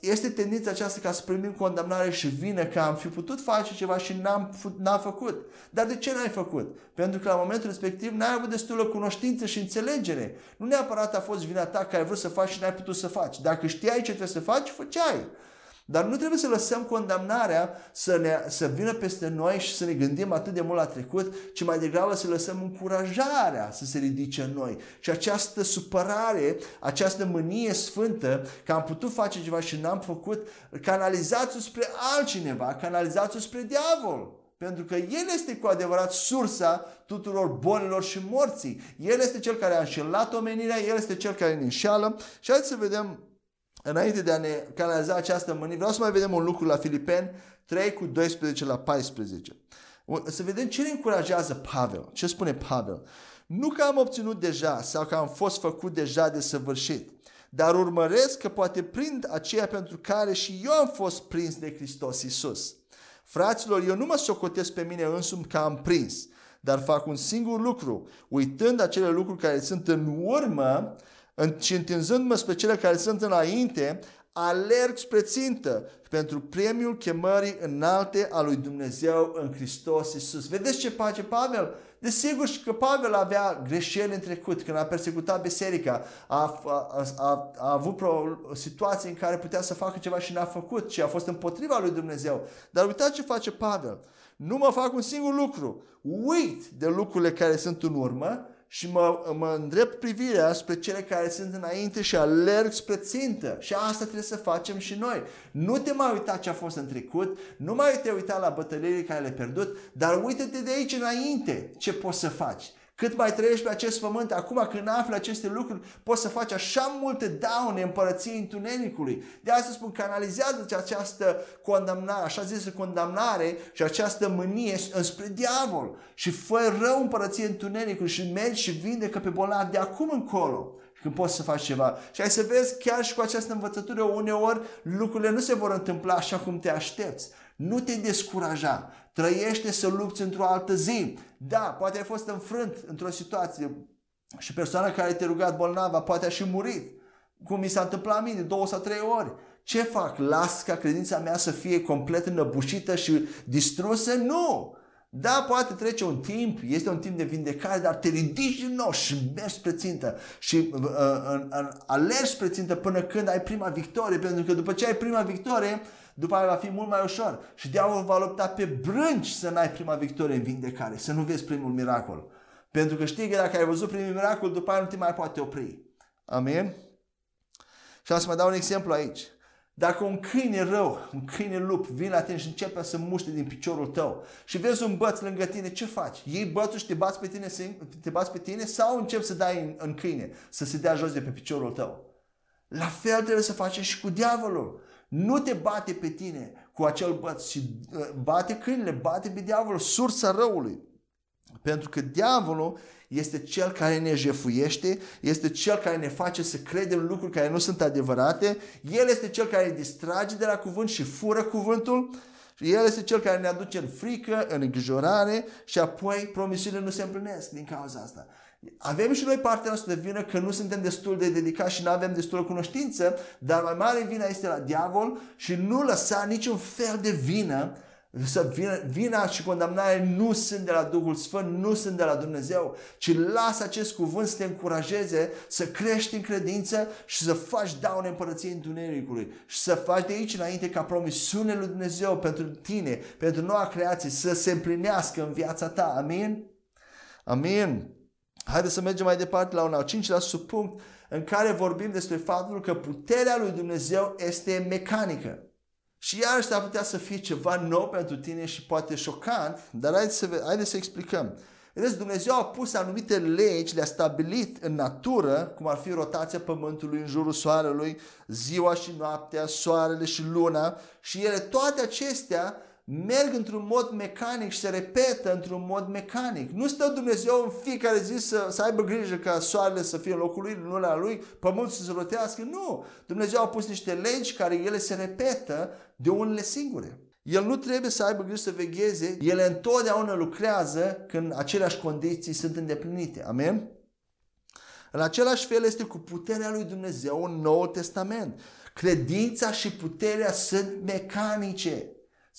este tendința aceasta ca să primim condamnare și vină că am fi putut face ceva și n-am, n-am făcut. Dar de ce n-ai făcut? Pentru că la momentul respectiv n-ai avut destulă cunoștință și înțelegere. Nu neapărat a fost vina ta că ai vrut să faci și n-ai putut să faci. Dacă știai ce trebuie să faci, făceai. Dar nu trebuie să lăsăm condamnarea să, ne, să vină peste noi și să ne gândim atât de mult la trecut, ci mai degrabă să lăsăm încurajarea să se ridice în noi. Și această supărare, această mânie sfântă, că am putut face ceva și n-am făcut, canalizați-o spre altcineva, canalizați-o spre diavol. Pentru că El este cu adevărat sursa tuturor bolilor și morții. El este Cel care a înșelat omenirea, El este Cel care ne înșeală. Și haideți să vedem înainte de a ne canaliza această mânie, vreau să mai vedem un lucru la Filipeni 3 cu 12 la 14. Să vedem ce ne încurajează Pavel. Ce spune Pavel? Nu că am obținut deja sau că am fost făcut deja de săvârșit, dar urmăresc că poate prind aceea pentru care și eu am fost prins de Hristos Isus. Fraților, eu nu mă socotesc pe mine însumi că am prins, dar fac un singur lucru, uitând acele lucruri care sunt în urmă și întinzându-mă spre cele care sunt înainte, alerg spre țintă pentru premiul chemării înalte a lui Dumnezeu în Hristos Iisus. Vedeți ce face Pavel? Desigur și că Pavel avea greșeli în trecut, când a persecutat biserica, a, a, a, a avut o situație în care putea să facă ceva și n-a făcut, și a fost împotriva lui Dumnezeu. Dar uitați ce face Pavel. Nu mă fac un singur lucru. Uit de lucrurile care sunt în urmă și mă, mă îndrept privirea spre cele care sunt înainte și alerg spre țintă. Și asta trebuie să facem și noi. Nu te mai uita ce a fost în trecut, nu mai te uita la bătăliile care le-ai pierdut, dar uite-te de aici înainte ce poți să faci. Cât mai trăiești pe acest pământ, acum când afli aceste lucruri, poți să faci așa multe daune împărăției întunericului. De asta spun, canalizează această condamnare, așa zisă condamnare și această mânie înspre diavol și fă rău împărăției întunericului și mergi și vindecă pe bolnav de acum încolo când poți să faci ceva. Și ai să vezi chiar și cu această învățătură uneori lucrurile nu se vor întâmpla așa cum te aștepți. Nu te descuraja. Trăiește să lupți într-o altă zi. Da, poate ai fost înfrânt într-o situație și persoana care te-a rugat bolnava poate a și murit. Cum mi s-a întâmplat mine, două sau trei ori. Ce fac? Las ca credința mea să fie complet înăbușită și distrusă? Nu! Da, poate trece un timp, este un timp de vindecare, dar te ridici din nou și mergi spre țintă și uh, uh, uh, alergi spre țintă până când ai prima victorie, pentru că după ce ai prima victorie, după aia va fi mult mai ușor. Și diavolul va lupta pe brânci să n-ai prima victorie în vindecare, să nu vezi primul miracol. Pentru că știi că dacă ai văzut primul miracol, după aia nu te mai poate opri. Amin? Și am să mai dau un exemplu aici. Dacă un câine rău, un câine lup, vine la tine și începe să muște din piciorul tău și vezi un băț lângă tine, ce faci? Iei bățul și te bați pe tine, te bați pe tine sau începi să dai în, în câine, să se dea jos de pe piciorul tău? La fel trebuie să facem și cu diavolul. Nu te bate pe tine cu acel băț, ci uh, bate câinile, bate pe diavolul, sursa răului. Pentru că diavolul este cel care ne jefuiește, este cel care ne face să credem lucruri care nu sunt adevărate, el este cel care ne distrage de la cuvânt și fură cuvântul, el este cel care ne aduce în frică, în îngrijorare și apoi promisiunile nu se împlinesc din cauza asta. Avem și noi partea noastră de vină că nu suntem destul de dedicați și nu avem destul de cunoștință, dar mai mare vina este la diavol și nu lăsa niciun fel de vină să vina, vina și condamnarea nu sunt de la Duhul Sfânt, nu sunt de la Dumnezeu, ci lasă acest cuvânt să te încurajeze să crești în credință și să faci daune împărăției întunericului și să faci de aici înainte ca promisiunea lui Dumnezeu pentru tine, pentru noua creație să se împlinească în viața ta. Amin? Amin. Haideți să mergem mai departe la un al cincilea subpunct în care vorbim despre faptul că puterea lui Dumnezeu este mecanică. Și iarăși ar putea să fie ceva nou pentru tine și poate șocant, dar haideți să, haideți să explicăm. Vedeți, Dumnezeu a pus anumite legi, le-a stabilit în natură, cum ar fi rotația pământului în jurul soarelui, ziua și noaptea, soarele și luna și ele, toate acestea merg într-un mod mecanic și se repetă într-un mod mecanic. Nu stă Dumnezeu în fiecare zi să, să aibă grijă ca soarele să fie în locul lui, luna lui, pământul să se rotească. Nu! Dumnezeu a pus niște legi care ele se repetă de unele singure. El nu trebuie să aibă grijă să vegheze, ele întotdeauna lucrează când aceleași condiții sunt îndeplinite. Amen? În același fel este cu puterea lui Dumnezeu în Noul Testament. Credința și puterea sunt mecanice.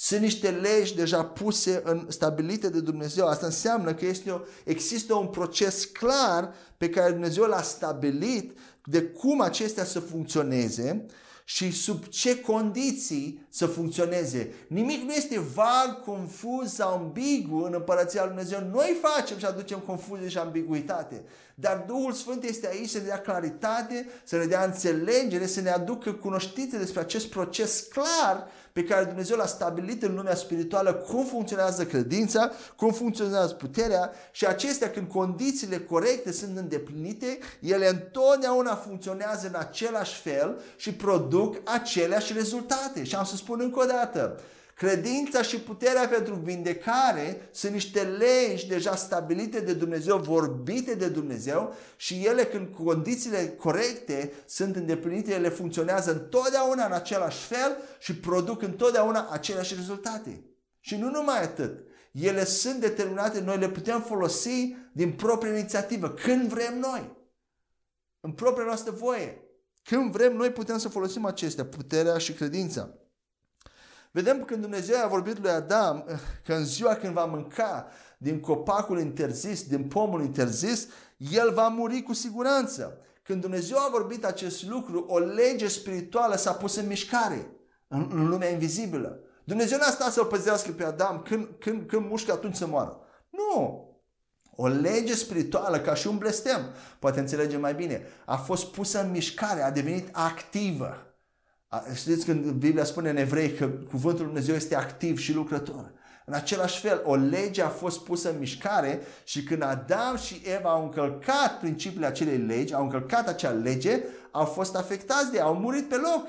Sunt niște legi deja puse, în, stabilite de Dumnezeu. Asta înseamnă că este o, există un proces clar pe care Dumnezeu l-a stabilit de cum acestea să funcționeze și sub ce condiții să funcționeze. Nimic nu este vag, confuz sau ambigu în împărăția lui Dumnezeu. Noi facem și aducem confuzie și ambiguitate. Dar Duhul Sfânt este aici să ne dea claritate, să ne dea înțelegere, să ne aducă cunoștințe despre acest proces clar pe care Dumnezeu l-a stabilit în lumea spirituală, cum funcționează credința, cum funcționează puterea și acestea când condițiile corecte sunt îndeplinite, ele întotdeauna funcționează în același fel și produc aceleași rezultate. Și am să spun încă o dată, Credința și puterea pentru vindecare sunt niște legi deja stabilite de Dumnezeu, vorbite de Dumnezeu și ele când condițiile corecte sunt îndeplinite, ele funcționează întotdeauna în același fel și produc întotdeauna aceleași rezultate. Și nu numai atât, ele sunt determinate, noi le putem folosi din proprie inițiativă, când vrem noi, în propria noastră voie. Când vrem, noi putem să folosim acestea, puterea și credința. Vedem că când Dumnezeu a vorbit lui Adam că în ziua când va mânca din copacul interzis, din pomul interzis, el va muri cu siguranță. Când Dumnezeu a vorbit acest lucru, o lege spirituală s-a pus în mișcare în, în lumea invizibilă. Dumnezeu n-a stat să-l păzească pe Adam când, când, când mușcă atunci să moară. Nu! O lege spirituală, ca și un blestem, poate înțelege mai bine, a fost pusă în mișcare, a devenit activă. Știți când Biblia spune în evrei că cuvântul Lui Dumnezeu este activ și lucrător. În același fel, o lege a fost pusă în mișcare și când Adam și Eva au încălcat principiile acelei legi, au încălcat acea lege, au fost afectați de ea, au murit pe loc.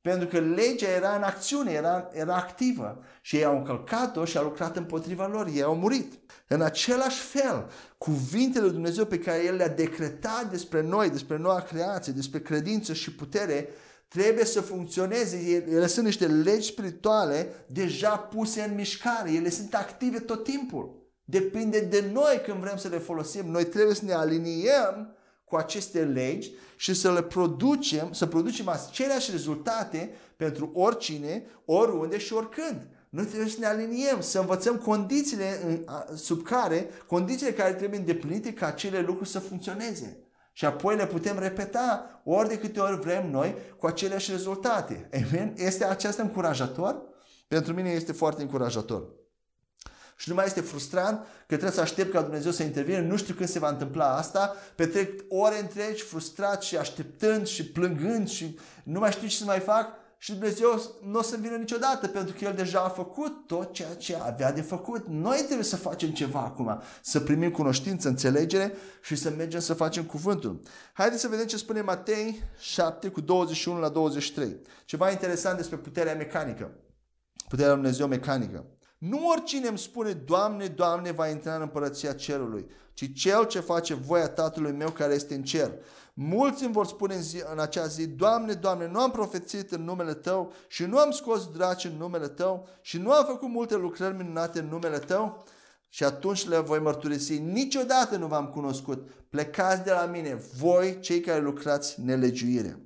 Pentru că legea era în acțiune, era, era activă și ei au încălcat-o și au lucrat împotriva lor, ei au murit. În același fel, cuvintele lui Dumnezeu pe care El le-a decretat despre noi, despre noua creație, despre credință și putere, trebuie să funcționeze. Ele sunt niște legi spirituale deja puse în mișcare. Ele sunt active tot timpul. Depinde de noi când vrem să le folosim. Noi trebuie să ne aliniem cu aceste legi și să le producem, să producem aceleași rezultate pentru oricine, oriunde și oricând. Noi trebuie să ne aliniem, să învățăm condițiile sub care, condițiile care trebuie îndeplinite ca acele lucruri să funcționeze. Și apoi le putem repeta ori de câte ori vrem noi cu aceleași rezultate. Amen? Este aceasta încurajator? Pentru mine este foarte încurajator. Și nu mai este frustrant că trebuie să aștept ca Dumnezeu să intervină. Nu știu când se va întâmpla asta. Petrec ore întregi frustrat și așteptând și plângând și nu mai știu ce să mai fac și Dumnezeu nu o să vină niciodată pentru că El deja a făcut tot ceea ce avea de făcut. Noi trebuie să facem ceva acum, să primim cunoștință, înțelegere și să mergem să facem cuvântul. Haideți să vedem ce spune Matei 7 cu 21 la 23. Ceva interesant despre puterea mecanică. Puterea lui Dumnezeu mecanică. Nu oricine îmi spune, Doamne, Doamne, va intra în împărăția cerului, ci cel ce face voia Tatălui meu care este în cer. Mulți îmi vor spune în, zi, în acea zi, Doamne, Doamne, nu am profețit în numele Tău și nu am scos draci în numele Tău și nu am făcut multe lucrări minunate în numele Tău? Și atunci le voi mărturisi, niciodată nu v-am cunoscut, plecați de la mine, voi cei care lucrați nelegiuire.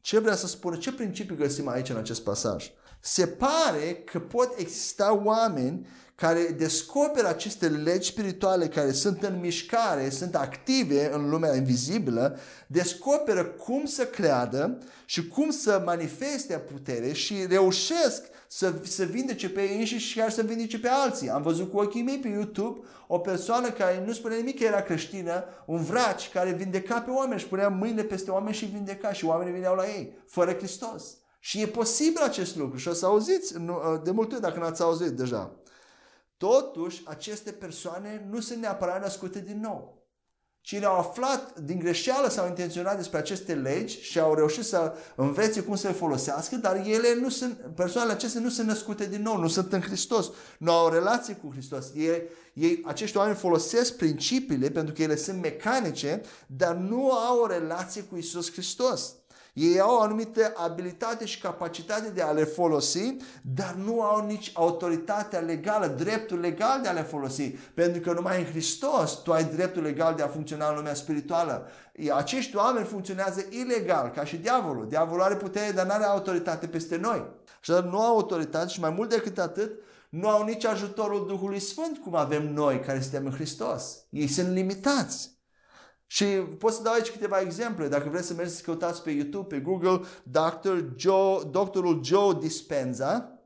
Ce vrea să spună? Ce principiu găsim aici în acest pasaj? Se pare că pot exista oameni care descoperă aceste legi spirituale care sunt în mișcare, sunt active în lumea invizibilă, descoperă cum să creadă și cum să manifeste putere și reușesc să, să vindece pe ei înșiși și chiar să vindece pe alții. Am văzut cu ochii mei pe YouTube o persoană care nu spune nimic că era creștină, un vraci care vindeca pe oameni și punea mâine peste oameni și vindeca și oamenii vineau la ei, fără Hristos. Și e posibil acest lucru și o să auziți de multe ori dacă n-ați auzit deja. Totuși, aceste persoane nu sunt neapărat născute din nou. Cine au aflat din greșeală sau intenționat despre aceste legi și au reușit să învețe cum să le folosească, dar ele nu sunt, persoanele acestea nu sunt născute din nou, nu sunt în Hristos, nu au o relație cu Hristos. Ei, ei, acești oameni folosesc principiile pentru că ele sunt mecanice, dar nu au o relație cu Isus Hristos. Ei au o anumită abilitate și capacitate de a le folosi, dar nu au nici autoritatea legală, dreptul legal de a le folosi. Pentru că numai în Hristos tu ai dreptul legal de a funcționa în lumea spirituală. Acești oameni funcționează ilegal, ca și diavolul. Diavolul are putere, dar nu are autoritate peste noi. Și nu au autoritate și mai mult decât atât, nu au nici ajutorul Duhului Sfânt cum avem noi care suntem în Hristos. Ei sunt limitați. Și pot să dau aici câteva exemple. Dacă vreți să mergeți să căutați pe YouTube, pe Google, Dr. Joe, doctorul Joe Dispenza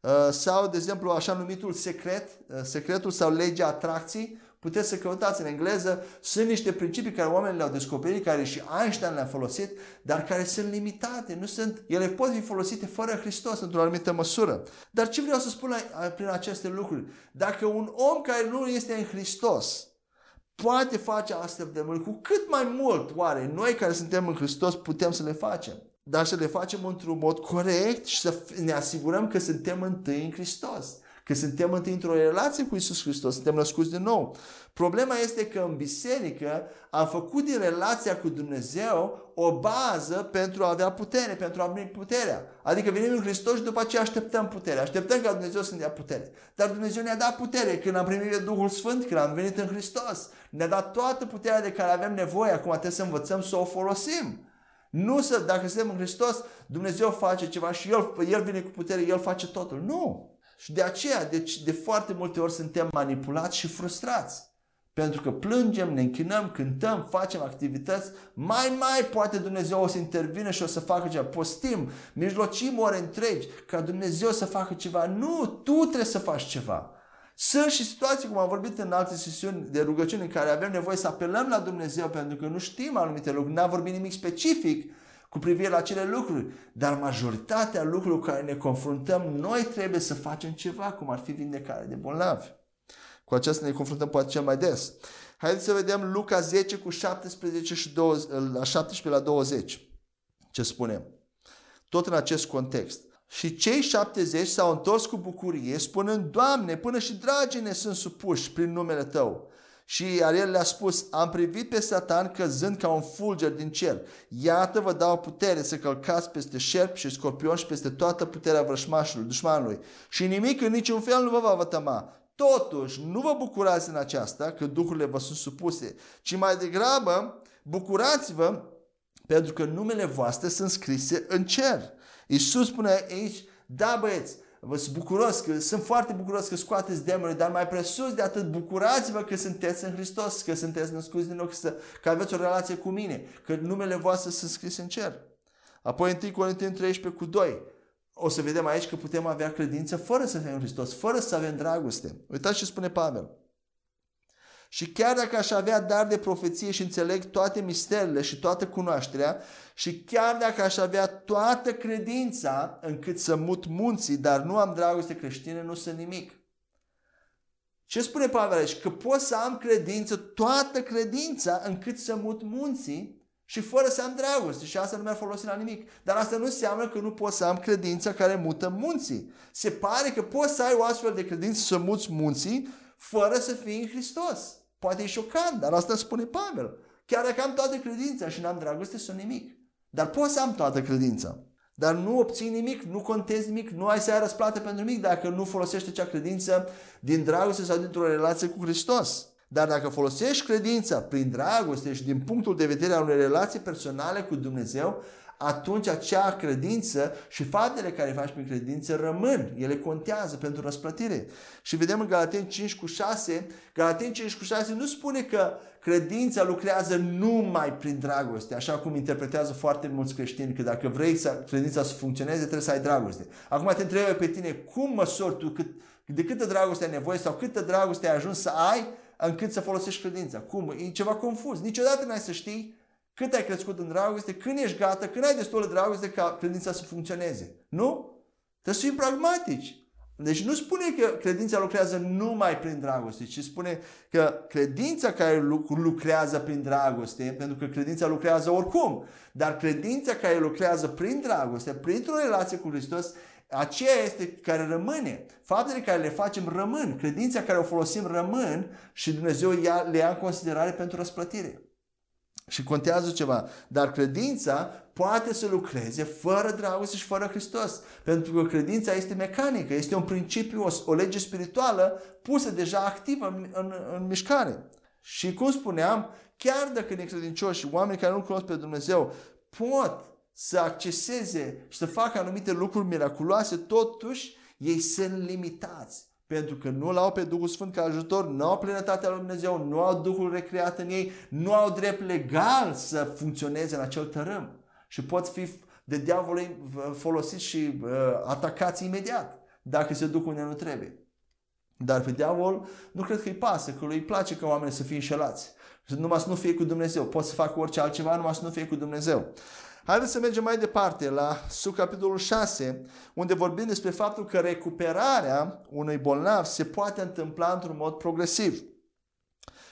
uh, sau, de exemplu, așa numitul secret, uh, secretul sau legea atracției, puteți să căutați în engleză. Sunt niște principii care oamenii le-au descoperit, care și Einstein le-a folosit, dar care sunt limitate. Nu sunt, ele pot fi folosite fără Hristos într-o anumită măsură. Dar ce vreau să spun prin aceste lucruri? Dacă un om care nu este în Hristos, poate face astfel de mult, cu cât mai mult oare noi care suntem în Hristos putem să le facem. Dar să le facem într-un mod corect și să ne asigurăm că suntem întâi în Hristos. Că suntem întâi într-o relație cu Isus Hristos, suntem născuți din nou. Problema este că în biserică am făcut din relația cu Dumnezeu o bază pentru a avea putere, pentru a primi puterea. Adică venim în Hristos și după aceea așteptăm putere. Așteptăm ca Dumnezeu să ne dea putere. Dar Dumnezeu ne-a dat putere când am primit Duhul Sfânt, când am venit în Hristos. Ne-a dat toată puterea de care avem nevoie. Acum trebuie să învățăm să o folosim. Nu să, dacă suntem în Hristos, Dumnezeu face ceva și El, El vine cu putere, El face totul. Nu. Și de aceea, deci de foarte multe ori suntem manipulați și frustrați. Pentru că plângem, ne închinăm, cântăm, facem activități, mai, mai poate Dumnezeu o să intervină și o să facă ceva. Postim, mijlocim ore întregi ca Dumnezeu să facă ceva. Nu, tu trebuie să faci ceva. Sunt și situații, cum am vorbit în alte sesiuni de rugăciune, în care avem nevoie să apelăm la Dumnezeu pentru că nu știm anumite lucruri, n-am vorbit nimic specific cu privire la acele lucruri, dar majoritatea lucrurilor cu care ne confruntăm, noi trebuie să facem ceva, cum ar fi vindecare de bolnavi. Cu aceasta ne confruntăm poate cel mai des. Haideți să vedem Luca 10 cu 17 și 20, la 17 la 20. Ce spunem? Tot în acest context. Și cei 70 s-au întors cu bucurie, spunând, Doamne, până și dragii ne sunt supuși prin numele Tău. Și iar el le-a spus, am privit pe Satan căzând ca un fulger din cer. Iată vă dau putere să călcați peste șerpi și scorpion și peste toată puterea vrășmașului, dușmanului. Și nimic în niciun fel nu vă va vătăma. Totuși, nu vă bucurați în aceasta că duhurile vă sunt supuse, ci mai degrabă bucurați-vă pentru că numele voastre sunt scrise în cer. Iisus spune aici, da băieți, vă sunt bucuros, că, sunt foarte bucuros că scoateți demonii, dar mai presus de atât, bucurați-vă că sunteți în Hristos, că sunteți născuți din nou, că, că aveți o relație cu mine, că numele voastre sunt scrise în cer. Apoi 1 Corinteni 13 cu 2 o să vedem aici că putem avea credință fără să fim în Hristos, fără să avem dragoste. Uitați ce spune Pavel. Și chiar dacă aș avea dar de profeție și înțeleg toate misterile și toată cunoașterea, și chiar dacă aș avea toată credința încât să mut munții, dar nu am dragoste creștină, nu sunt nimic. Ce spune Pavel aici? Că pot să am credință, toată credința încât să mut munții, și fără să am dragoste și asta nu mi-ar folosi la nimic. Dar asta nu înseamnă că nu pot să am credința care mută munții. Se pare că poți să ai o astfel de credință să muți munții fără să fii în Hristos. Poate e șocant, dar asta spune Pavel. Chiar dacă am toată credința și n-am dragoste, sunt nimic. Dar pot să am toată credința. Dar nu obții nimic, nu contezi nimic, nu ai să ai răsplată pentru nimic dacă nu folosești acea credință din dragoste sau dintr-o relație cu Hristos. Dar dacă folosești credința prin dragoste și din punctul de vedere al unei relații personale cu Dumnezeu, atunci acea credință și faptele care faci prin credință rămân. Ele contează pentru răsplătire. Și vedem în Galateni 5 cu 6, Galateni 5 cu 6 nu spune că credința lucrează numai prin dragoste, așa cum interpretează foarte mulți creștini, că dacă vrei să credința să funcționeze, trebuie să ai dragoste. Acum te întrebe pe tine, cum măsori tu cât, de câtă dragoste ai nevoie sau câtă dragoste ai ajuns să ai încât să folosești credința. Cum? E ceva confuz. Niciodată n-ai să știi cât ai crescut în dragoste, când ești gata, când ai destul de dragoste ca credința să funcționeze. Nu? Trebuie să fim pragmatici. Deci nu spune că credința lucrează numai prin dragoste, ci spune că credința care lucrează prin dragoste, pentru că credința lucrează oricum, dar credința care lucrează prin dragoste, printr-o relație cu Hristos, aceea este care rămâne. Faptele care le facem rămân. Credința care o folosim rămân și Dumnezeu le ia în considerare pentru răsplătire. Și contează ceva. Dar credința poate să lucreze fără dragoste și fără Hristos. Pentru că credința este mecanică, este un principiu, o, o lege spirituală pusă deja activă în, în, în mișcare. Și cum spuneam, chiar dacă necredincioși, oameni care nu cunosc pe Dumnezeu, pot să acceseze și să facă anumite lucruri miraculoase, totuși ei sunt limitați. Pentru că nu l-au pe Duhul Sfânt ca ajutor, nu au plinătatea lui Dumnezeu, nu au Duhul recreat în ei, nu au drept legal să funcționeze în acel tărâm. Și pot fi de diavolul folosiți și uh, atacați imediat dacă se duc unde nu trebuie. Dar pe diavol nu cred că îi pasă, că lui place ca oamenii să fie înșelați. Numai să nu fie cu Dumnezeu. Pot să facă orice altceva, numai să nu fie cu Dumnezeu. Haideți să mergem mai departe la sub capitolul 6, unde vorbim despre faptul că recuperarea unui bolnav se poate întâmpla într-un mod progresiv.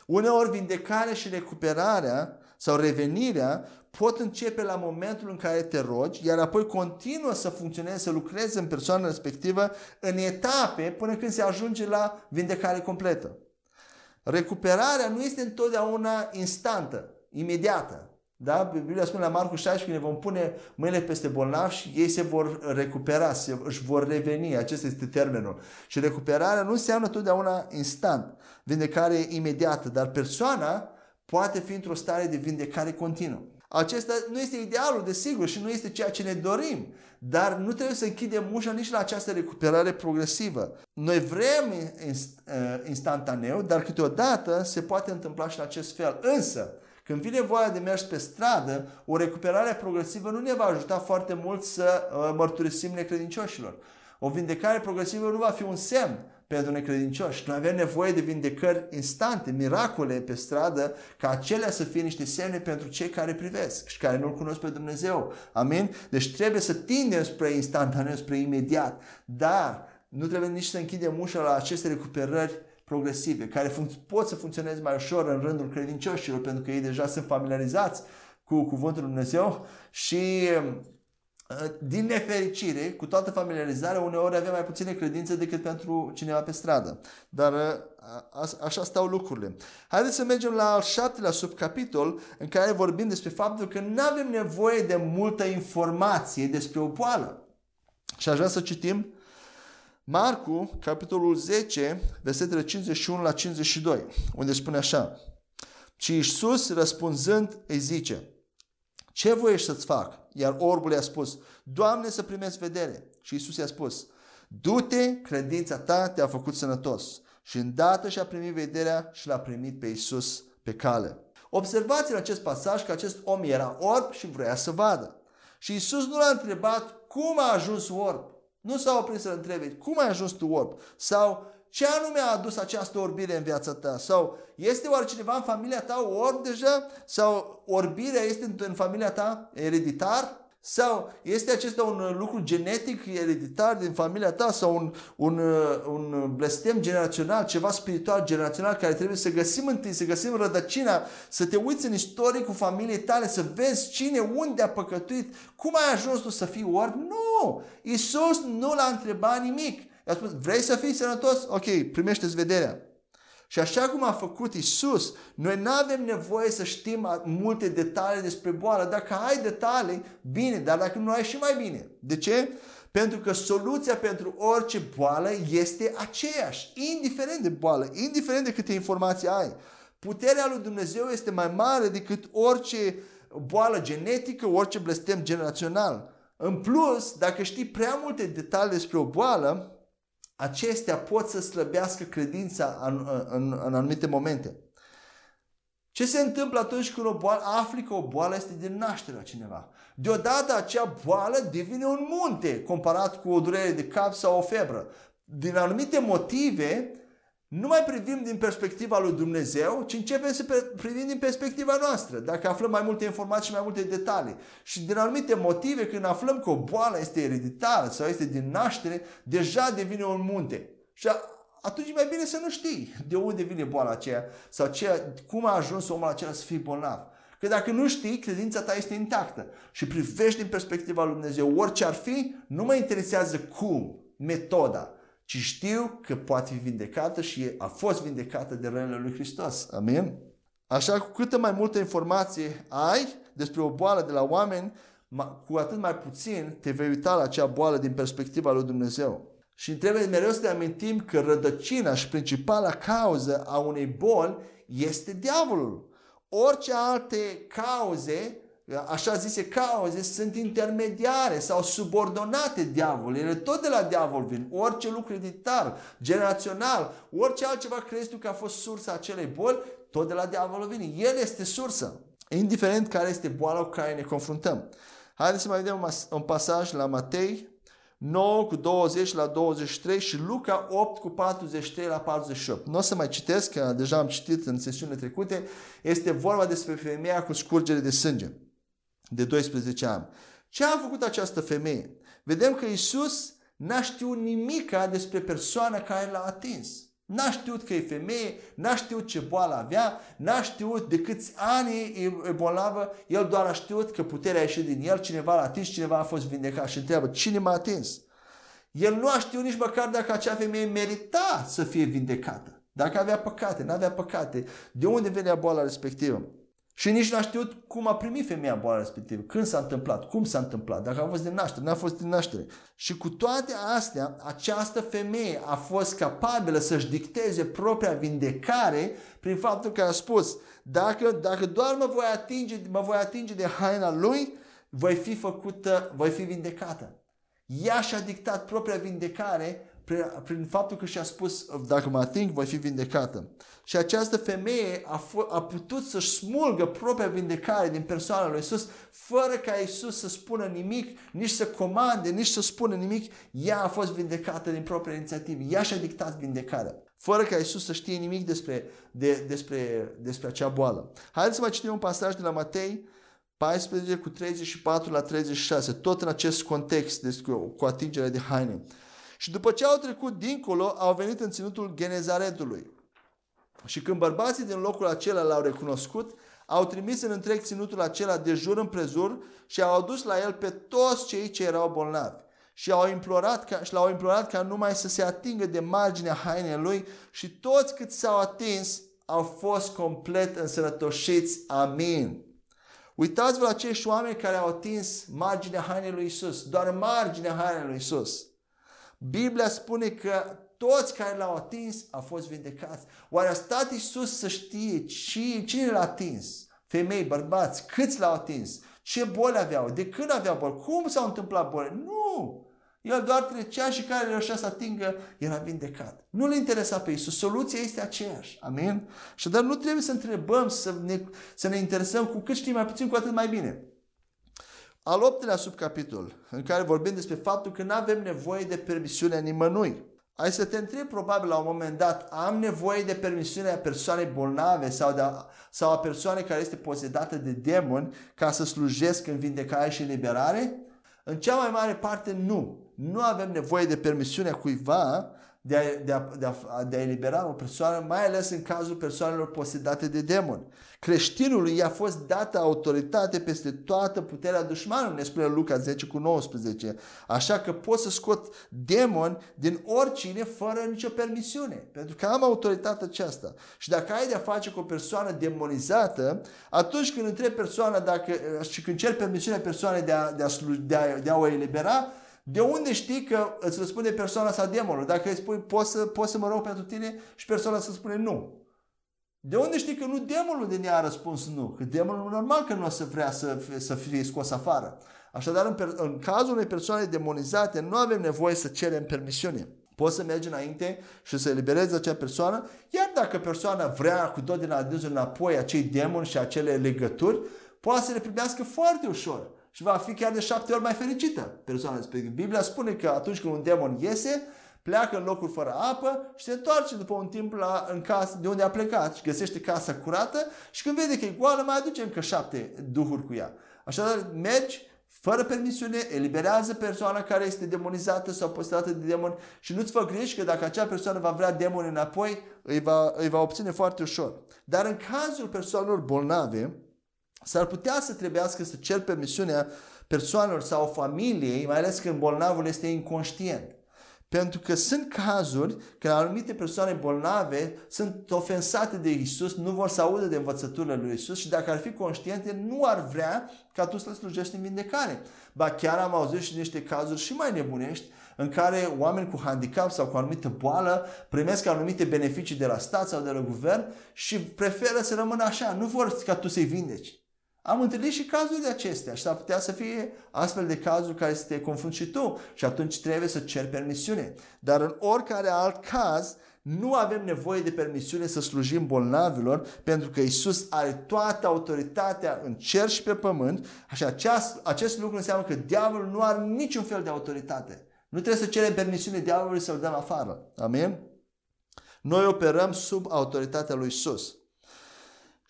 Uneori vindecarea și recuperarea sau revenirea pot începe la momentul în care te rogi, iar apoi continuă să funcționeze, să lucreze în persoana respectivă în etape până când se ajunge la vindecare completă. Recuperarea nu este întotdeauna instantă, imediată. Da? Biblia spune la Marcu 16 ne vom pune mâinile peste bolnavi și ei se vor recupera, se, își vor reveni. Acesta este termenul. Și recuperarea nu înseamnă totdeauna instant, vindecare imediată, dar persoana poate fi într-o stare de vindecare continuă. Acesta nu este idealul, desigur, și nu este ceea ce ne dorim, dar nu trebuie să închidem ușa nici la această recuperare progresivă. Noi vrem instantaneu, dar câteodată se poate întâmpla și în acest fel. Însă, când vine voia de mers pe stradă, o recuperare progresivă nu ne va ajuta foarte mult să uh, mărturisim necredincioșilor. O vindecare progresivă nu va fi un semn pentru necredincioși. Noi avem nevoie de vindecări instante, miracole pe stradă, ca acelea să fie niște semne pentru cei care privesc și care nu-L cunosc pe Dumnezeu. Amin? Deci trebuie să tindem spre instantaneu, spre imediat. Dar nu trebuie nici să închidem ușa la aceste recuperări progresive, care pot să funcționeze mai ușor în rândul credincioșilor, pentru că ei deja sunt familiarizați cu Cuvântul Lui Dumnezeu și uh, din nefericire, cu toată familiarizarea, uneori avem mai puține credințe decât pentru cineva pe stradă. Dar uh, așa stau lucrurile. Haideți să mergem la al șaptelea subcapitol în care vorbim despre faptul că nu avem nevoie de multă informație despre o boală. Și aș vrea să citim Marcu, capitolul 10, versetele 51 la 52, unde spune așa. Și Iisus răspunzând îi zice, ce voiești să-ți fac? Iar orbul i-a spus, Doamne să primesc vedere. Și Iisus i-a spus, du-te, credința ta te-a făcut sănătos. Și îndată și-a primit vederea și l-a primit pe Iisus pe cale. Observați în acest pasaj că acest om era orb și vrea să vadă. Și Iisus nu l-a întrebat cum a ajuns orb. Nu s-a oprit să întrebe cum ai ajuns tu orb? Sau ce anume a adus această orbire în viața ta? Sau este oare cineva în familia ta orb deja? Sau orbirea este în familia ta ereditar? Sau este acesta un lucru genetic, ereditar din familia ta sau un, un, un blestem generațional, ceva spiritual generațional care trebuie să găsim întâi, să găsim rădăcina, să te uiți în istoricul familiei tale, să vezi cine, unde a păcătuit, cum ai ajuns tu să fii orb? Nu! Isus nu l-a întrebat nimic. I-a spus, vrei să fii sănătos? Ok, primește-ți vederea. Și așa cum a făcut Isus, noi nu avem nevoie să știm multe detalii despre boală. Dacă ai detalii, bine, dar dacă nu ai și mai bine. De ce? Pentru că soluția pentru orice boală este aceeași, indiferent de boală, indiferent de câte informații ai. Puterea lui Dumnezeu este mai mare decât orice boală genetică, orice blestem generațional. În plus, dacă știi prea multe detalii despre o boală, acestea pot să slăbească credința în, în, în anumite momente. Ce se întâmplă atunci când o boală, afli că o boală este din naștere a cineva? Deodată acea boală devine un munte comparat cu o durere de cap sau o febră. Din anumite motive, nu mai privim din perspectiva lui Dumnezeu, ci începem să privim din perspectiva noastră. Dacă aflăm mai multe informații și mai multe detalii. Și din anumite motive, când aflăm că o boală este ereditară sau este din naștere, deja devine un munte. Și atunci e mai bine să nu știi de unde vine boala aceea sau ce, cum a ajuns omul acela să fie bolnav. Că dacă nu știi, credința ta este intactă și privești din perspectiva lui Dumnezeu, orice ar fi, nu mă interesează cum, metoda, ci știu că poate fi vindecată și a fost vindecată de rănile lui Hristos. Amin? Așa, cu câtă mai multă informație ai despre o boală de la oameni, cu atât mai puțin te vei uita la acea boală din perspectiva lui Dumnezeu. Și trebuie mereu să ne amintim că rădăcina și principala cauză a unei boli este diavolul. Orice alte cauze așa zise cauze sunt intermediare sau subordonate diavolului. Ele tot de la diavol vin. Orice lucru editar, generațional, orice altceva crezi tu că a fost sursa acelei boli, tot de la diavol vine. El este sursa. Indiferent care este boala cu care ne confruntăm. Haideți să mai vedem un pasaj la Matei 9 cu 20 la 23 și Luca 8 cu 43 la 48. Nu o să mai citesc, că deja am citit în sesiunile trecute. Este vorba despre femeia cu scurgere de sânge de 12 ani. Ce a făcut această femeie? Vedem că Isus n-a știut nimica despre persoana care l-a atins. N-a știut că e femeie, n-a știut ce boală avea, n-a știut de câți ani e bolnavă, el doar a știut că puterea a ieșit din el, cineva l-a atins, cineva a fost vindecat și întreabă cine m-a atins. El nu a știut nici măcar dacă acea femeie merita să fie vindecată. Dacă avea păcate, nu avea păcate, de unde venea boala respectivă. Și nici n-a știut cum a primit femeia boala respectivă, când s-a întâmplat, cum s-a întâmplat, dacă a fost din naștere, n-a fost din naștere. Și cu toate astea, această femeie a fost capabilă să-și dicteze propria vindecare prin faptul că a spus, dacă, dacă doar mă voi, atinge, mă voi atinge de haina lui, voi fi făcută, voi fi vindecată. Ea și-a dictat propria vindecare prin, prin faptul că și-a spus, dacă mă ating, voi fi vindecată. Și această femeie a, f- a putut să-și smulgă propria vindecare din persoana lui Isus, fără ca Isus să spună nimic, nici să comande, nici să spună nimic. Ea a fost vindecată din propria inițiativă. Ea și-a dictat vindecarea. Fără ca Isus să știe nimic despre, de, despre, despre acea boală. Haideți să mai citim un pasaj de la Matei, 14 cu 34 la 36, tot în acest context despre, cu atingerea de haine. Și după ce au trecut dincolo, au venit în ținutul Genezaretului. Și când bărbații din locul acela l-au recunoscut, au trimis în întreg ținutul acela de jur împrejur și au adus la el pe toți cei ce erau bolnavi. Și, au implorat ca, și l-au implorat ca numai să se atingă de marginea hainei lui și toți cât s-au atins au fost complet însănătoșiți. Amin. Uitați-vă la acești oameni care au atins marginea hainei lui Isus, doar marginea hainei lui Isus. Biblia spune că toți care l-au atins au fost vindecați. Oare a stat Iisus să știe cine l-a atins? Femei, bărbați, câți l-au atins? Ce boli aveau? De când aveau boli? Cum s-au întâmplat boli? Nu! El doar trecea și care reușea să atingă era vindecat. Nu le interesa pe Iisus. Soluția este aceeași. Amin? Și dar nu trebuie să întrebăm, să ne, să ne interesăm cu cât știm mai puțin, cu atât mai bine. Al optelea subcapitol, în care vorbim despre faptul că nu avem nevoie de permisiunea nimănui. Ai să te întrebi probabil la un moment dat, am nevoie de permisiunea persoanei bolnave sau, de a, sau a persoanei care este posedată de demoni ca să slujesc în vindecare și liberare? În cea mai mare parte nu. Nu avem nevoie de permisiunea cuiva de a, de, a, de, a, de a elibera o persoană, mai ales în cazul persoanelor posedate de demoni. Creștinului i-a fost dată autoritate peste toată puterea dușmanului, ne spune Luca 10 cu 19. Așa că pot să scot demoni din oricine fără nicio permisiune, pentru că am autoritatea aceasta. Și dacă ai de-a face cu o persoană demonizată, atunci când întrebi persoana dacă, și când cer permisiunea persoanei de a, de, a, de, a, de a o elibera, de unde știi că îți răspunde persoana sau demonul? Dacă îi spui, poți să, poți să mă rog pentru tine și persoana să spune nu. De unde știi că nu demonul din ea a răspuns nu? Că demonul normal că nu o să vrea să, să fie scos afară. Așadar, în, în cazul unei persoane demonizate, nu avem nevoie să cerem permisiune. Poți să mergi înainte și să eliberezi acea persoană, iar dacă persoana vrea cu tot din adânsul înapoi acei demoni și acele legături, poate să le primească foarte ușor și va fi chiar de șapte ori mai fericită persoana respectivă. Biblia spune că atunci când un demon iese, pleacă în locuri fără apă și se întoarce după un timp la, în casă de unde a plecat și găsește casa curată și când vede că e goală mai aduce încă șapte duhuri cu ea. Așadar, mergi fără permisiune, eliberează persoana care este demonizată sau postată de demoni și nu-ți fă griji că dacă acea persoană va vrea demoni înapoi, îi va, îi va obține foarte ușor. Dar în cazul persoanelor bolnave, s-ar putea să trebuiască să cer permisiunea persoanelor sau familiei, mai ales când bolnavul este inconștient. Pentru că sunt cazuri când anumite persoane bolnave sunt ofensate de Isus, nu vor să audă de învățăturile lui Isus și dacă ar fi conștiente, nu ar vrea ca tu să le slujești în vindecare. Ba chiar am auzit și niște cazuri și mai nebunești în care oameni cu handicap sau cu anumită boală primesc anumite beneficii de la stat sau de la guvern și preferă să rămână așa, nu vor ca tu să-i vindeci. Am întâlnit și cazuri de acestea și s-ar putea să fie astfel de cazuri care să te confrunți și tu și atunci trebuie să ceri permisiune. Dar în oricare alt caz, nu avem nevoie de permisiune să slujim bolnavilor pentru că Isus are toată autoritatea în cer și pe pământ și acest, acest lucru înseamnă că diavolul nu are niciun fel de autoritate. Nu trebuie să cerem permisiune diavolului să-l dăm afară. Amin? Noi operăm sub autoritatea lui Isus.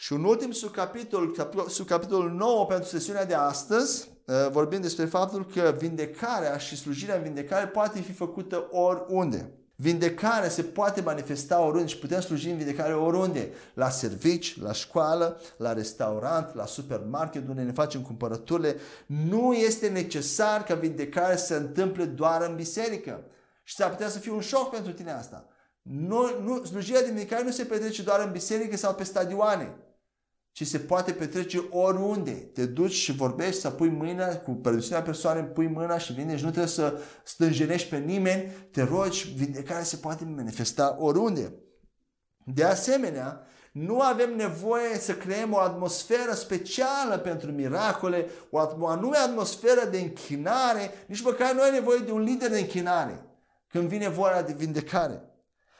Și un ultim subcapitol, subcapitolul 9 pentru sesiunea de astăzi, uh, vorbim despre faptul că vindecarea și slujirea în vindecare poate fi făcută oriunde. Vindecarea se poate manifesta oriunde și putem sluji în vindecare oriunde. La servici, la școală, la restaurant, la supermarket, unde ne facem cumpărăturile. Nu este necesar ca vindecarea să se întâmple doar în biserică. Și s-ar putea să fie un șoc pentru tine asta. Nu, nu, slujirea de vindecare nu se petrece doar în biserică sau pe stadioane ci se poate petrece oriunde. Te duci și vorbești, să pui mâna, cu permisiunea persoanei, pui mâna și vine și nu trebuie să stânjenești pe nimeni, te rogi, vindecarea se poate manifesta oriunde. De asemenea, nu avem nevoie să creăm o atmosferă specială pentru miracole, o anume atmosferă de închinare, nici măcar nu ai nevoie de un lider de închinare când vine vorba de vindecare.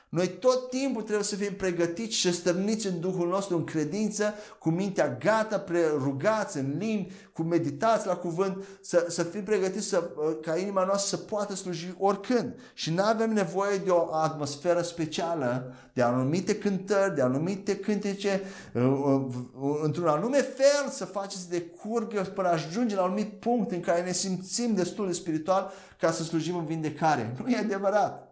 Noi tot timpul trebuie să fim pregătiți și stărniți în Duhul nostru în credință, cu mintea gata, rugați în limbi, cu meditați la cuvânt, să, să fim pregătiți să, ca inima noastră să poată sluji oricând. Și nu avem nevoie de o atmosferă specială, de anumite cântări, de anumite cântece, uh, uh, într-un anume fel să faceți de curgă până ajunge la un anumit punct în care ne simțim destul de spiritual ca să slujim în vindecare. Nu e adevărat.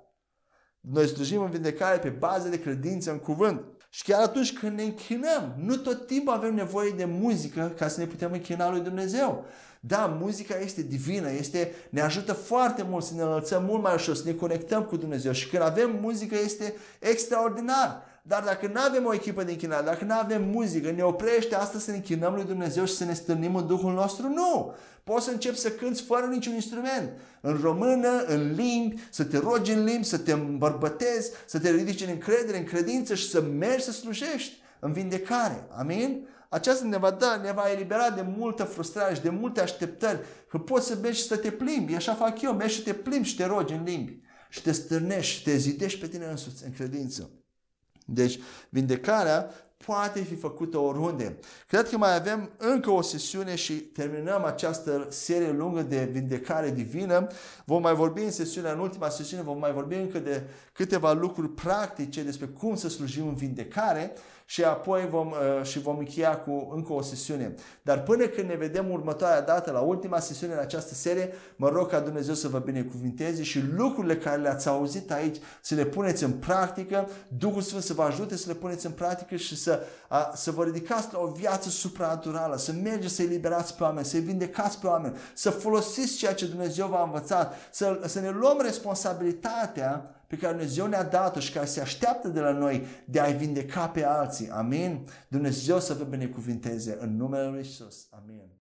Noi slujim în vindecare pe bază de credință în cuvânt. Și chiar atunci când ne închinăm, nu tot timpul avem nevoie de muzică ca să ne putem închina lui Dumnezeu. Da, muzica este divină, este, ne ajută foarte mult să ne înălțăm mult mai ușor, să ne conectăm cu Dumnezeu. Și când avem muzică este extraordinar. Dar dacă nu avem o echipă de închinare, dacă nu avem muzică, ne oprește asta să ne închinăm lui Dumnezeu și să ne stârnim în Duhul nostru? Nu! Poți să începi să cânți fără niciun instrument. În română, în limbi, să te rogi în limbi, să te îmbărbătezi, să te ridici în încredere, în credință și să mergi să slujești în vindecare. Amin? Aceasta ne va da, ne va elibera de multă frustrare și de multe așteptări. Că poți să mergi și să te plimbi. Așa fac eu. Mergi și te plimbi și te rogi în limbi. Și te stârnești și te zidești pe tine însuți în credință. Deci, vindecarea poate fi făcută oriunde. Cred că mai avem încă o sesiune și terminăm această serie lungă de vindecare divină. Vom mai vorbi în sesiunea, în ultima sesiune, vom mai vorbi încă de câteva lucruri practice despre cum să slujim în vindecare și apoi vom, uh, și vom încheia cu încă o sesiune. Dar până când ne vedem următoarea dată, la ultima sesiune în această serie, mă rog ca Dumnezeu să vă binecuvinteze și lucrurile care le-ați auzit aici să le puneți în practică, Duhul Sfânt să vă ajute să le puneți în practică și să, a, să vă ridicați la o viață supranaturală, să mergeți să eliberați pe oameni, să-i vindecați pe oameni, să folosiți ceea ce Dumnezeu v-a învățat, să, să ne luăm responsabilitatea pe care Dumnezeu ne-a dat-o și care se așteaptă de la noi de a-i vindeca pe alții. Amin? Dumnezeu să vă binecuvinteze în numele Lui Isus. Amin.